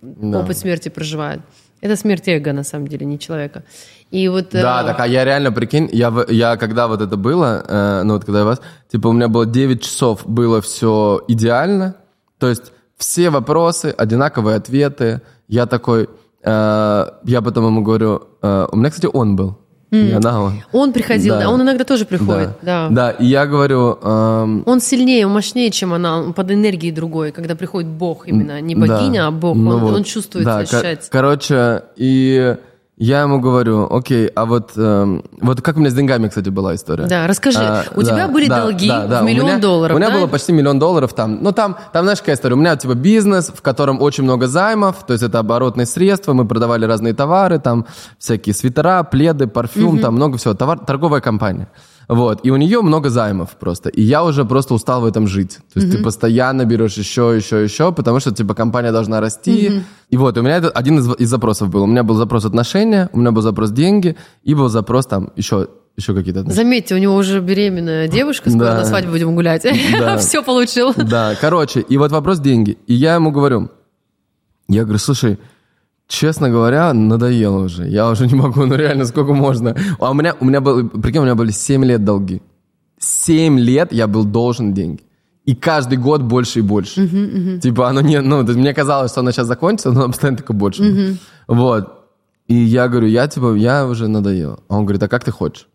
да. опыт смерти проживает. Это смерть эго, на самом деле, не человека. И вот, да, э... так, а я реально, прикинь, я, я когда вот это было, э, ну вот когда я вас, типа у меня было 9 часов, было все идеально, то есть все вопросы, одинаковые ответы, я такой, э, я потом ему говорю, э, у меня, кстати, он был, Mm. Да, он. он приходил, да. он иногда тоже приходит. Да, да. да и я говорю... Эм... Он сильнее, он мощнее, чем она, он под энергией другой, когда приходит Бог именно, не богиня, да. а Бог, ну он, вот. он чувствует, да, ощущает. Короче, и я ему говорю, окей, а вот, эм, вот как у меня с деньгами, кстати, была история. Да, расскажи. А, у да, тебя были да, долги да, да. в миллион у меня, долларов, У меня да? было почти миллион долларов там. Ну, там, там, знаешь, какая история? У меня, типа, бизнес, в котором очень много займов, то есть это оборотные средства, мы продавали разные товары, там всякие свитера, пледы, парфюм, угу. там много всего. Товар, торговая компания. Вот. И у нее много займов просто. И я уже просто устал в этом жить. То есть mm-hmm. ты постоянно берешь еще, еще, еще, потому что, типа, компания должна расти. Mm-hmm. И вот, у меня это один из, из запросов был. У меня был запрос отношения, у меня был запрос деньги, и был запрос там еще еще какие-то отношения. Заметьте, у него уже беременная девушка, скоро да. на свадьбу будем гулять. Да. Все получил. Да, короче, и вот вопрос деньги. И я ему говорю, я говорю, слушай, Честно говоря, надоело уже. Я уже не могу, ну реально, сколько можно. А у меня, у меня был, прикинь, у меня были 7 лет долги. 7 лет я был должен деньги. И каждый год больше и больше. Uh-huh, uh-huh. Типа оно не, ну, мне казалось, что оно сейчас закончится, но оно постоянно только больше. Uh-huh. Вот. И я говорю, я типа, я уже надоел. А он говорит, а как ты хочешь?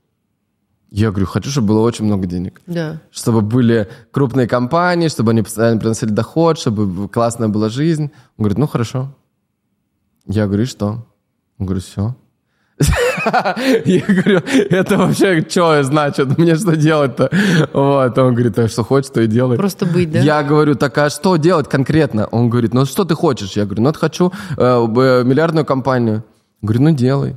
Я говорю, хочу, чтобы было очень много денег. Да. Чтобы были крупные компании, чтобы они постоянно приносили доход, чтобы классная была жизнь. Он говорит, ну хорошо. Я говорю, что? Он говорит, все. Я говорю, это вообще что значит? Мне что делать-то? Вот, он говорит, а что хочешь, то и делай. Просто быть, да? Я говорю, так а что делать конкретно? Он говорит, ну что ты хочешь? Я говорю, ну вот хочу э, миллиардную компанию. Говорю, ну делай.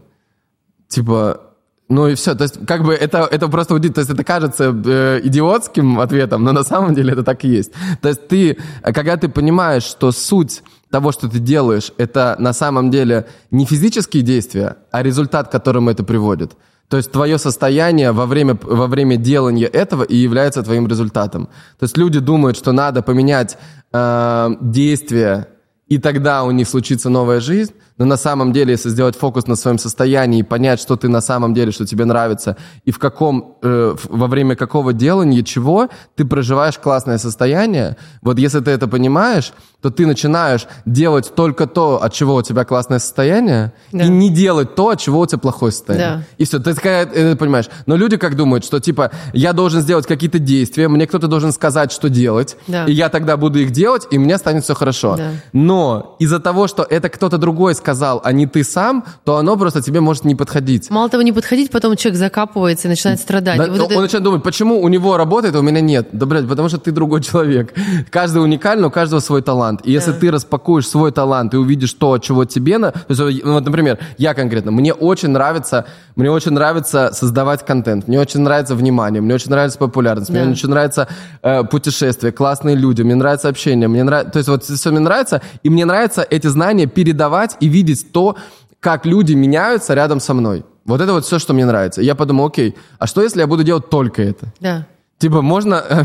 Типа, ну и все. То есть, как бы это, это просто удивительно. То есть, это кажется э, идиотским ответом, но на самом деле это так и есть. То есть, ты, когда ты понимаешь, что суть того, что ты делаешь, это на самом деле не физические действия, а результат, к которому это приводит. То есть твое состояние во время, во время делания этого и является твоим результатом. То есть люди думают, что надо поменять э, действия, и тогда у них случится новая жизнь. Но на самом деле, если сделать фокус на своем состоянии и понять, что ты на самом деле, что тебе нравится, и в каком, э, во время какого делания, чего ты проживаешь классное состояние, вот если ты это понимаешь, то ты начинаешь делать только то, от чего у тебя классное состояние, Да. и не делать то, от чего у тебя плохое состояние. Да. И все, ты такая, э, понимаешь. Но люди как думают, что типа я должен сделать какие-то действия, мне кто-то должен сказать, что делать, Да. и я тогда буду их делать, и меня станет все хорошо. Да. Но из-за того, что это кто-то другой сказал, а не ты сам, то оно просто тебе может не подходить. Мало того, не подходить, потом человек закапывается и начинает страдать. Да, И вот он это- начинает думать, почему у него работает, а у меня нет. Да, блядь, потому что ты другой человек. Каждый уникальный, у каждого свой талант. И если ты распакуешь свой талант и увидишь то, чего тебе... На... То есть, ну, вот, например, я конкретно, мне очень нравится, мне очень нравится создавать контент, мне очень нравится внимание, мне очень нравится популярность, Да. мне очень нравится э, путешествия, классные люди, мне нравится общение, мне нравится... То есть вот все мне нравится, и мне нравится эти знания передавать и видеть то, как люди меняются рядом со мной. Вот это вот все, что мне нравится. И я подумал, окей, а что если я буду делать только это? Да. Типа, можно,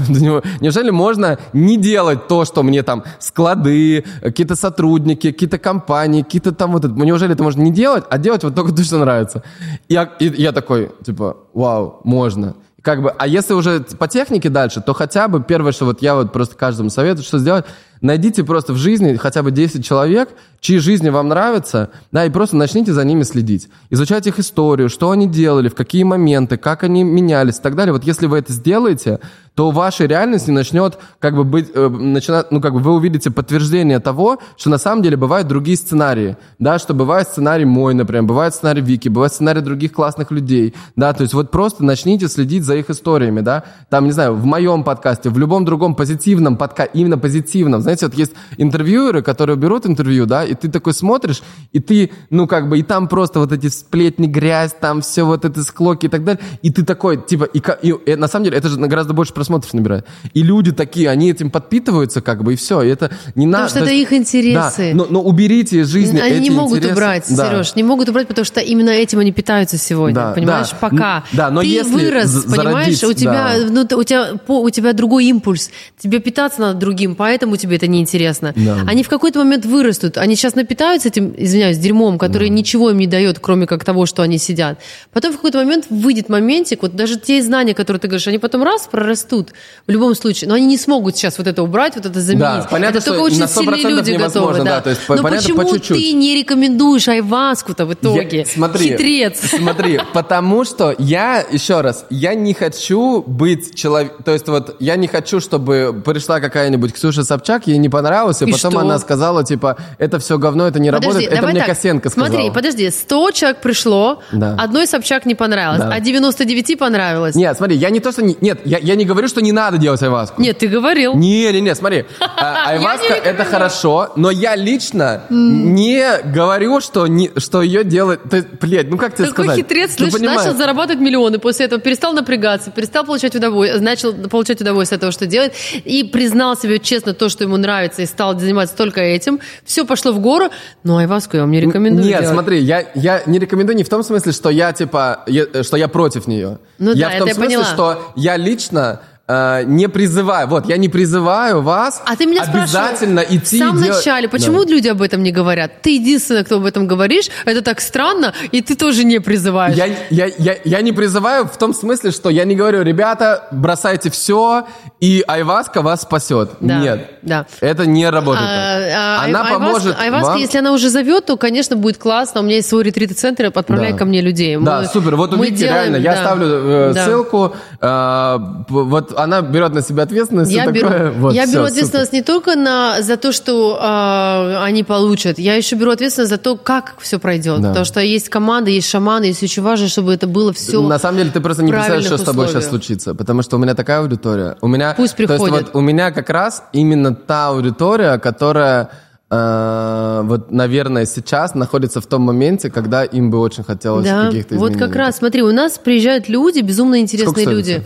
неужели можно не делать то, что мне там склады, какие-то сотрудники, какие-то компании, какие-то там вот это, неужели это можно не делать, а делать вот только то, что нравится? И я, и я такой, типа, вау, можно. Как бы, а если уже по технике дальше, то хотя бы первое, что вот я вот просто каждому советую, что сделать, найдите просто в жизни хотя бы 10 человек, чьи жизни вам нравятся, да, и просто начните за ними следить. Изучать их историю, что они делали, в какие моменты, как они менялись и так далее. Вот если вы это сделаете, то ваша реальность не начнет как бы быть, э, начинать, ну как бы вы увидите подтверждение того, что на самом деле бывают другие сценарии, да, что бывает сценарий мой, например, бывает сценарий Вики, бывает сценарий других классных людей, да, то есть вот просто начните следить за их историями, да, там, не знаю, в моем подкасте, в любом другом позитивном подкасте, именно позитивном, знаете, вот есть интервьюеры, которые берут интервью, да, и ты такой смотришь, и ты, ну как бы, и там просто вот эти сплетни, грязь, там все вот эти склоки и так далее, и ты такой, типа, и, ка- и, э, на самом деле это же гораздо больше просмотров набирает. И люди такие, они этим подпитываются, как бы, и все. И это не надо. что это их интересы. Да, но, но уберите из жизни Они эти не могут интересы. убрать, Да. Сереж, не могут убрать, потому что именно этим они питаются сегодня, Да, понимаешь? да. Пока. Да, но ты если вырос, з- понимаешь, зародить, у тебя, да. ну, у тебя, у тебя другой импульс, тебе питаться надо другим, поэтому тебе это неинтересно. Да. Они в какой-то момент вырастут, они сейчас напитаются этим, извиняюсь, дерьмом, который ничего им не дает, кроме как того, что они сидят. Потом в какой-то момент выйдет моментик, вот даже те знания, которые ты говоришь, они потом раз прорастут в любом случае, но они не смогут сейчас вот это убрать, вот это заменить. Да, понятно, это только что очень на сильные 100% люди готовы. да, то есть по- но понятно, по почему чуть-чуть. ты не рекомендуешь айваску-то в итоге? Я- смотри, Хитрец. Смотри, потому что я, еще раз, я не хочу быть человеком, то есть вот я не хочу, чтобы пришла какая-нибудь Ксюша Собчак, ей не понравилось, и, потом что? она сказала, типа, это все говно, это не работает, это мне так. Косенко сказала. Смотри, подожди, 100 человек пришло, Да. одной Собчак не понравилось, Да. а 99 понравилось. Нет, смотри, я не то, что... не- нет, я, я не говорю, что не надо делать айваску. Нет, ты говорил. Не, не, не, смотри, а, айваска это хорошо, но я лично не говорю, что, не, что ее делать, блядь, ну как тебе Такой сказать? хитрец, Ну, слышь, понимаешь? начал зарабатывать миллионы после этого, перестал напрягаться, перестал получать удовольствие, начал получать удовольствие от того, что делает, и признал себе честно то, что ему нравится, и стал заниматься только этим. Все пошло в гору, но айваску я вам не рекомендую Нет, делать. смотри, я, я не рекомендую не в том смысле, что я типа, я- что я против нее. Ну я да, в том смысле, поняла. что я лично э, не призываю, вот, я не призываю вас А ты меня обязательно идти в самом делать- начале, почему Да. люди об этом не говорят? Ты единственный, кто об этом говоришь, это так странно, и ты тоже не призываешь. Я, я, я, я не призываю в том смысле, что я не говорю, ребята, бросайте все, и айваска вас спасет. Да, Нет, да. это не работает. А, а, Она ай- поможет Айваска, айваска, вам. если она уже зовет, то, конечно, будет классно. У меня есть свой ретрит-центр, отправляй Да. ко мне людей. Да, Мы- супер. Вот у мы Вики делаем- реально, я да. ставлю э, Да. ссылку. э, вот она берет на себя ответственность. Я беру, такое. Вот, я всё, беру супер. ответственность не только на, за то, что а, они получат, я еще беру ответственность за то, как все пройдет. Да. Потому что есть команда, есть шаманы, есть очень важно, чтобы это было все. На самом деле ты просто не представляешь, что с тобой сейчас условиях. случится, потому что у меня такая аудитория. У меня, Пусть То есть приходят. вот у меня как раз именно та аудитория, которая э, вот, наверное, сейчас находится в том моменте, когда им бы очень хотелось Да, каких-то вот изменений. как раз, смотри, у нас приезжают люди, безумно интересные Сколько люди. это?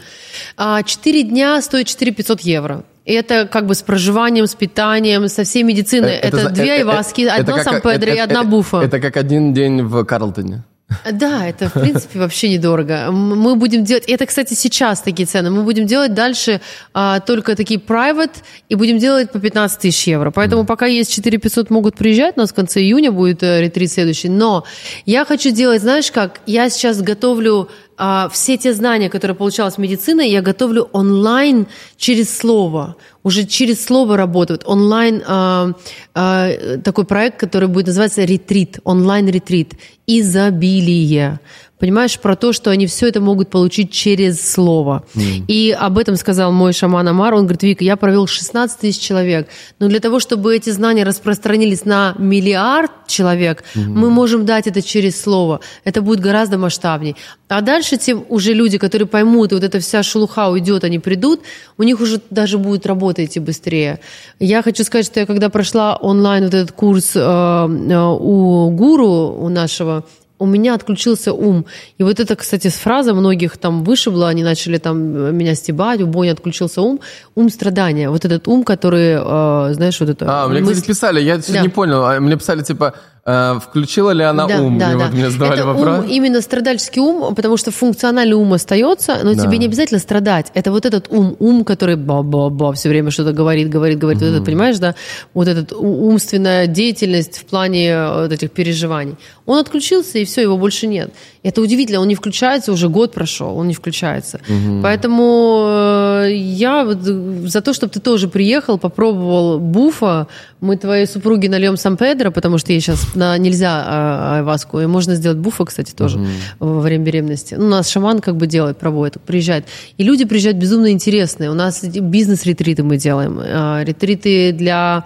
А, Четыре дня стоит 4 500 евро. И Это как бы с проживанием, с питанием, со всей медициной. Э, Это, две э, айваски, это одно как- Сан-Педро это- и одна это- буфа. Это как один день в Карлтоне. Да, это, в принципе, вообще недорого. Мы будем делать... Это, кстати, сейчас такие цены. Мы будем делать дальше а, только такие private, и будем делать по 15 тысяч евро. Поэтому пока есть 4 500, могут приезжать. У нас в конце июня будет э, ретрит следующий. Но я хочу делать, знаешь как? Я сейчас готовлю а, все те знания, которые получалась медицина, я готовлю онлайн через слово. Уже через слово работают. Онлайн а, а, такой проект, который будет называться ретрит, онлайн-ретрит. Изобилие понимаешь, про то, что они все это могут получить через слово. Mm. И об этом сказал мой шаман Амар. Он говорит, Вика, я провел 16 тысяч человек, но для того, чтобы эти знания распространились на миллиард человек, mm-hmm. мы можем дать это через слово. Это будет гораздо масштабней. А дальше тем уже люди, которые поймут, и вот эта вся шелуха уйдет, они придут, у них уже даже будет работа идти быстрее. Я хочу сказать, что я когда прошла онлайн вот этот курс э, э, у гуру, у нашего, у меня отключился ум. И вот это, кстати, фраза многих там вышибла, они начали там меня стебать, у Бони отключился ум. Ум страдания. Вот этот ум, который, э, знаешь, вот это... А, мне, кстати, писали, я да. не понял, а мне писали, типа, Э, включила ли она да, ум? Да, и да. Вот мне задавали это вопрос. Ум, именно страдальческий ум, потому что функциональный ум остается, но да. тебе не обязательно страдать. Это вот этот ум, ум, который ба-ба-ба все время что-то говорит, говорит, говорит. Угу. Вот это, понимаешь, да? Вот эта умственная деятельность в плане э, вот этих переживаний. Он отключился, и все, его больше нет. Это удивительно, он не включается, уже год прошел, он не включается. Угу. Поэтому э, я вот за то, чтобы ты тоже приехал, попробовал буфа. Мы твоей супруге нальем Сан-Педро, потому что ей сейчас на, нельзя а, айваску. И можно сделать буфа, кстати, тоже угу. во время беременности. Ну, у нас шаман как бы делает, проводит, приезжает. И люди приезжают безумно интересные. У нас бизнес-ретриты мы делаем. А, ретриты для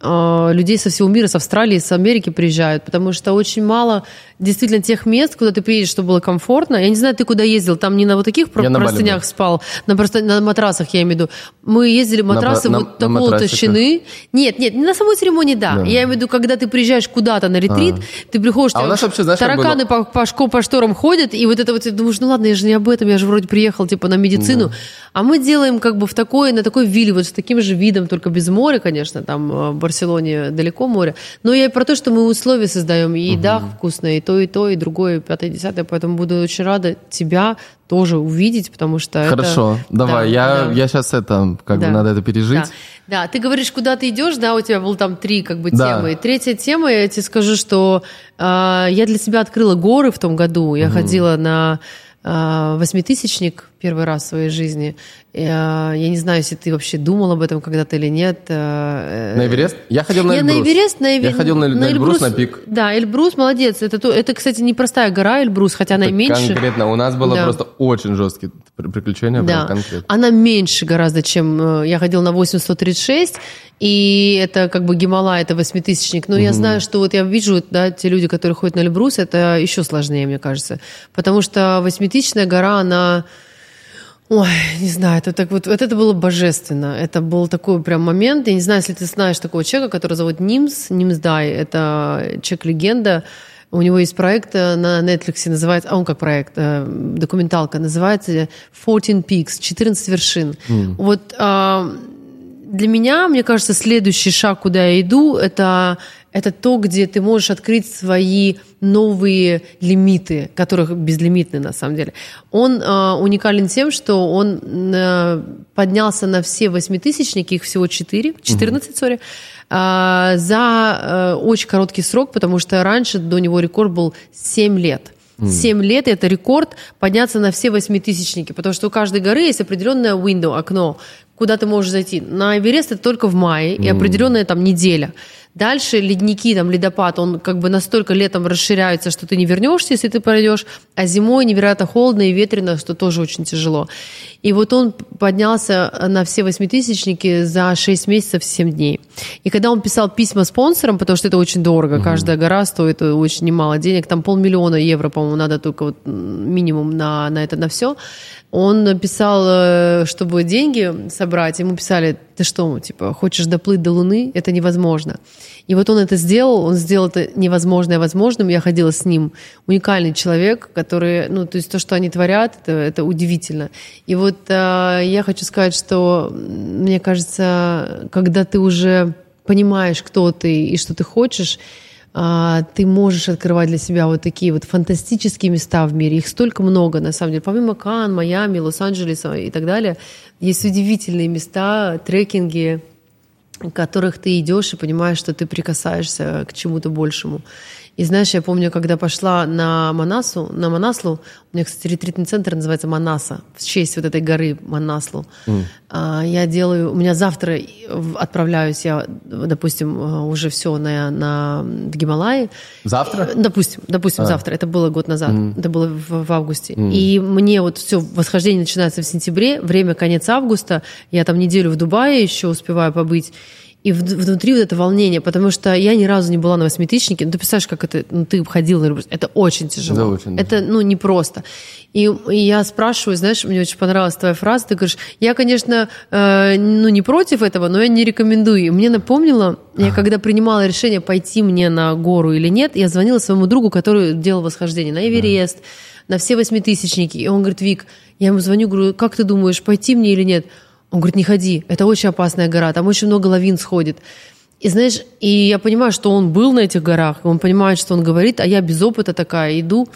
а, людей со всего мира, с Австралии, с Америки приезжают, потому что очень мало действительно тех мест, куда ты приедешь, чтобы было комфортно. Я не знаю, ты куда ездил, там не на вот таких я простынях спал, на, просто, на матрасах, я имею в виду. Мы ездили, матрасы на, вот на, на толщины. Нет, нет, не на самой церемонии, да. да. Я имею в виду, когда ты приезжаешь куда-то на ретрит, а. ты приходишь, а у нас вообще, знаешь, тараканы по, по, по, по шторам ходят, и вот это вот, ты думаешь, ну ладно, я же не об этом, я же вроде приехал, типа, на медицину. Да. А мы делаем как бы в такой, на такой вилле, вот с таким же видом, только без моря, конечно, там э, в Барселоне далеко море. Но я про то, что мы условия создаем, и угу. вкусная, и то, и то, и другое, и пятое, и десятое. Поэтому буду очень рада тебя тоже увидеть, потому что Хорошо, это... давай, да, я, да. я сейчас это, как да. бы надо это пережить. Да. да, ты говоришь, куда ты идешь, да, у тебя было там три как бы да. темы. И третья тема, я тебе скажу, что э, я для себя открыла горы в том году. Я угу. ходила на э, восьмитысячник первый раз в своей жизни. Я, я не знаю, если ты вообще думал об этом когда-то или нет. Э, на Эверест? Я ходил на я Эльбрус. на Эверест, на Эверест. Я ходил на, на, на Эльбрус, на пик. Да, Эльбрус, молодец. Это, то, это, кстати, непростая гора Эльбрус, хотя она это меньше. Конкретно, у нас было да. просто очень жесткие приключения. Да, конкретно. она меньше гораздо, чем... Э, я ходил на 8136, и это как бы Гималай, это восьмитысячник. Но угу. я знаю, что вот я вижу, да, те люди, которые ходят на Эльбрус, это еще сложнее, мне кажется. Потому что восьмитысячная гора, она Ой, не знаю, это так вот, вот это было божественно. Это был такой прям момент. Я не знаю, если ты знаешь такого человека, который зовут Нимс, Нимс Дай, это человек-легенда. У него есть проект э, на Netflix, называется, а он как проект, э, документалка, называется 14 Peaks, 14 вершин. Mm. Вот а, для меня, мне кажется, следующий шаг, куда я иду, это это то, где ты можешь открыть свои новые лимиты, которых безлимитны на самом деле. Он э, уникален тем, что он э, поднялся на все восьмитысячники, их всего 4, 14, угу. сори, э, за э, очень короткий срок, потому что раньше до него рекорд был 7 лет. 7 лет это рекорд подняться на все восьмитысячники, потому что у каждой горы есть определенное window, окно, куда ты можешь зайти. На Эверест это только в мае и определенная там неделя. Дальше ледники, там ледопад, он как бы настолько летом расширяется, что ты не вернешься, если ты пройдешь, а зимой невероятно холодно и ветрено, что тоже очень тяжело. И вот он поднялся на все восьмитысячники за 6 месяцев 7 дней. И когда он писал письма спонсорам, потому что это очень дорого, угу. каждая гора стоит очень немало денег, там полмиллиона евро, по-моему, надо только вот минимум на, на это, на все, он писал, э, чтобы деньги собрать, ему писали, ты что, типа, хочешь доплыть до Луны? Это невозможно. И вот он это сделал, он сделал это невозможное возможным. Я ходила с ним. Уникальный человек, который, ну, то есть то, что они творят, это, это удивительно. И вот э, я хочу сказать, что, мне кажется, когда ты уже понимаешь, кто ты и что ты хочешь, ты можешь открывать для себя вот такие вот фантастические места в мире. Их столько много, на самом деле. Помимо Кан, Майами, Лос-Анджелеса и так далее, есть удивительные места, трекинги, в которых ты идешь и понимаешь, что ты прикасаешься к чему-то большему. И знаешь, я помню, когда пошла на Манасу, на Манаслу, у меня, кстати, ретритный центр называется Манаса, в честь вот этой горы Манаслу. Mm. Я делаю, у меня завтра отправляюсь я, допустим, уже все на, на в Гималаи. Завтра? Э, допустим, допустим, а. завтра. Это было год назад, mm. это было в, в августе. Mm. И мне вот все, восхождение начинается в сентябре, время конец августа, я там неделю в Дубае еще успеваю побыть. И внутри вот это волнение, потому что я ни разу не была на восьмитысячнике. Ну, ты представляешь, как это, ну, ты ходил на Это очень тяжело. Да, очень, это, ну, непросто. И, и я спрашиваю, знаешь, мне очень понравилась твоя фраза, ты говоришь, я, конечно, э, ну, не против этого, но я не рекомендую. И мне напомнило, я когда принимала решение, пойти мне на гору или нет, я звонила своему другу, который делал восхождение на Эверест, на все восьмитысячники. И он говорит, Вик, я ему звоню, говорю, как ты думаешь, пойти мне или нет? Он говорит, не ходи, это очень опасная гора, там очень много лавин сходит. И знаешь, и я понимаю, что он был на этих горах, он понимает, что он говорит, а я без опыта такая иду.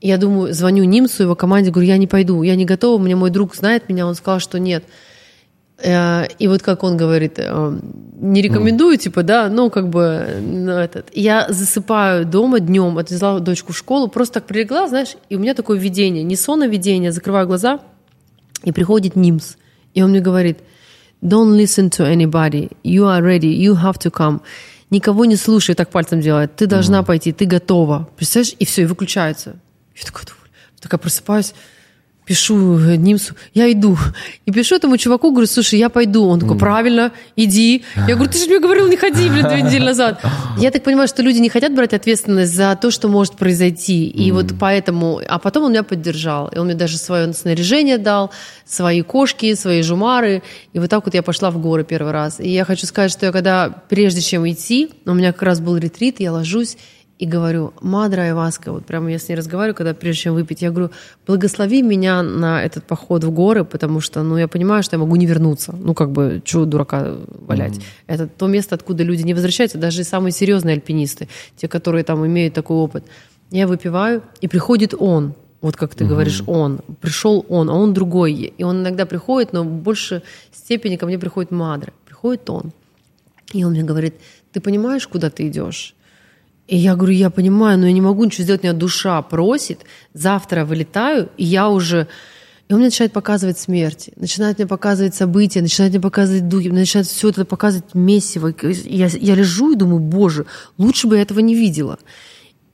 Я думаю, звоню Нимсу, его команде, говорю, я не пойду, я не готова, мне мой друг знает меня, он сказал, что нет. Э, и вот как он говорит, э, не рекомендую, mm. типа, да, ну, как бы, ну, этот. Я засыпаю дома днем, отвезла дочку в школу, просто так прилегла, знаешь, и у меня такое видение, не сон, а видение, закрываю глаза, и приходит Нимс. И он мне говорит, don't listen to anybody, you are ready, you have to come. Никого не слушай, так пальцем делает. Ты должна mm-hmm. пойти, ты готова. Представляешь? И все, и выключается. Я такая, такая просыпаюсь, пишу Нимсу, я иду. И пишу этому чуваку, говорю, слушай, я пойду. Он такой, правильно, иди. Я говорю, ты же мне говорил, не ходи, блин, две недели назад. Я так понимаю, что люди не хотят брать ответственность за то, что может произойти. И mm. вот поэтому... А потом он меня поддержал. И он мне даже свое снаряжение дал, свои кошки, свои жумары. И вот так вот я пошла в горы первый раз. И я хочу сказать, что я когда, прежде чем идти, у меня как раз был ретрит, я ложусь, и говорю, Мадра Айваска, вот прямо я с ней разговариваю, когда прежде чем выпить, я говорю, благослови меня на этот поход в горы, потому что, ну, я понимаю, что я могу не вернуться. Ну, как бы, чего дурака валять. Mm-hmm. Это то место, откуда люди не возвращаются, даже самые серьезные альпинисты, те, которые там имеют такой опыт. Я выпиваю, и приходит он, вот как ты mm-hmm. говоришь, он. Пришел он, а он другой. И он иногда приходит, но в большей степени ко мне приходит Мадра. Приходит он. И он мне говорит, ты понимаешь, куда ты идешь? И я говорю, я понимаю, но я не могу ничего сделать, меня душа просит, завтра вылетаю, и я уже... И он мне начинает показывать смерть, начинает мне показывать события, начинает мне показывать духи, начинает все это показывать месиво. Я, я лежу и думаю, боже, лучше бы я этого не видела.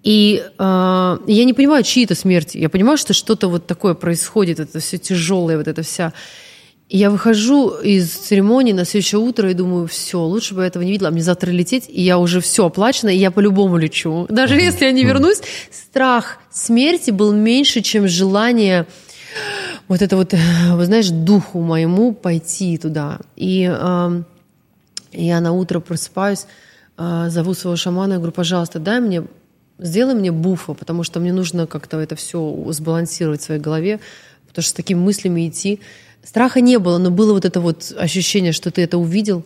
И э, я не понимаю, чьи это смерти. Я понимаю, что что-то вот такое происходит, это все тяжелое, вот это вся я выхожу из церемонии на следующее утро и думаю, все, лучше бы я этого не видела, мне завтра лететь, и я уже все оплачено, и я по-любому лечу. Даже если я не вернусь, страх смерти был меньше, чем желание вот это вот, вы знаешь, духу моему пойти туда. И э, я на утро просыпаюсь, э, зову своего шамана, я говорю, пожалуйста, дай мне, сделай мне буфа, потому что мне нужно как-то это все сбалансировать в своей голове, потому что с такими мыслями идти Страха не было, но было вот это вот ощущение, что ты это увидел.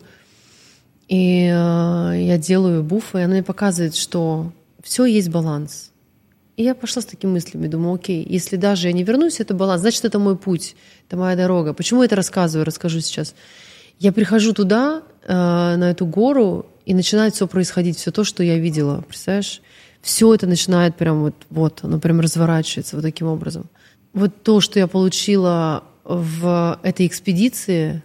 И э, я делаю буф, и она мне показывает, что все есть баланс. И я пошла с такими мыслями, думаю, окей, если даже я не вернусь, это баланс, значит, это мой путь, это моя дорога. Почему я это рассказываю, расскажу сейчас. Я прихожу туда, э, на эту гору, и начинает все происходить, все то, что я видела, представляешь? Все это начинает прям вот, вот, оно прям разворачивается вот таким образом. Вот то, что я получила в этой экспедиции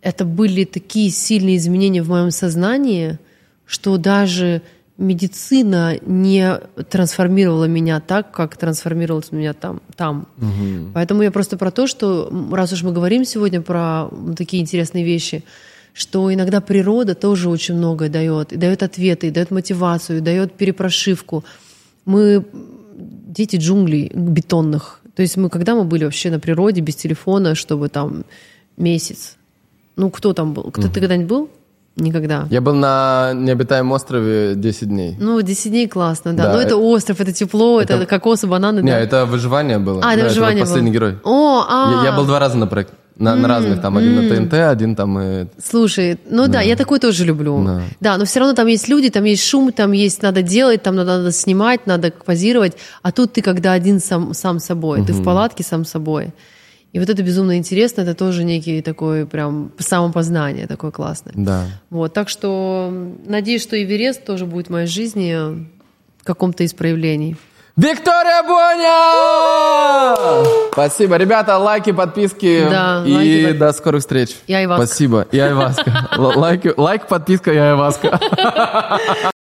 это были такие сильные изменения в моем сознании, что даже медицина не трансформировала меня так, как трансформировалась меня там. там. Угу. Поэтому я просто про то, что раз уж мы говорим сегодня про такие интересные вещи, что иногда природа тоже очень многое дает, и дает ответы, и дает мотивацию, и дает перепрошивку. Мы дети джунглей бетонных, то есть мы, когда мы были вообще на природе, без телефона, чтобы там месяц. Ну, кто там был? Кто, угу. Ты когда-нибудь был? Никогда. Я был на необитаемом острове 10 дней. Ну, 10 дней классно, да. да. Но это остров, это тепло, это, это кокосы, бананы. Не, да. это выживание было. А, это да, выживание это последний был. герой. О, а. Я, я был два раза на проекте. На, на разных, там, один на ТНТ, один там... И... Слушай, ну да. я такой тоже люблю. Да. Да. но все равно там есть люди, там есть шум, там есть надо делать, там надо, надо снимать, надо позировать. А тут ты когда один сам, сам собой, ты в палатке сам собой. И вот это безумно интересно, это тоже некий такой прям самопознание такое классное. Да. Вот, так что надеюсь, что Эверест тоже будет в моей жизни в каком-то из проявлений. Виктория Боня! Спасибо. Ребята, лайки, подписки. Да, и лайки, до скорых встреч. И айваска. Спасибо. И айваска. Лайк, подписка и айваска.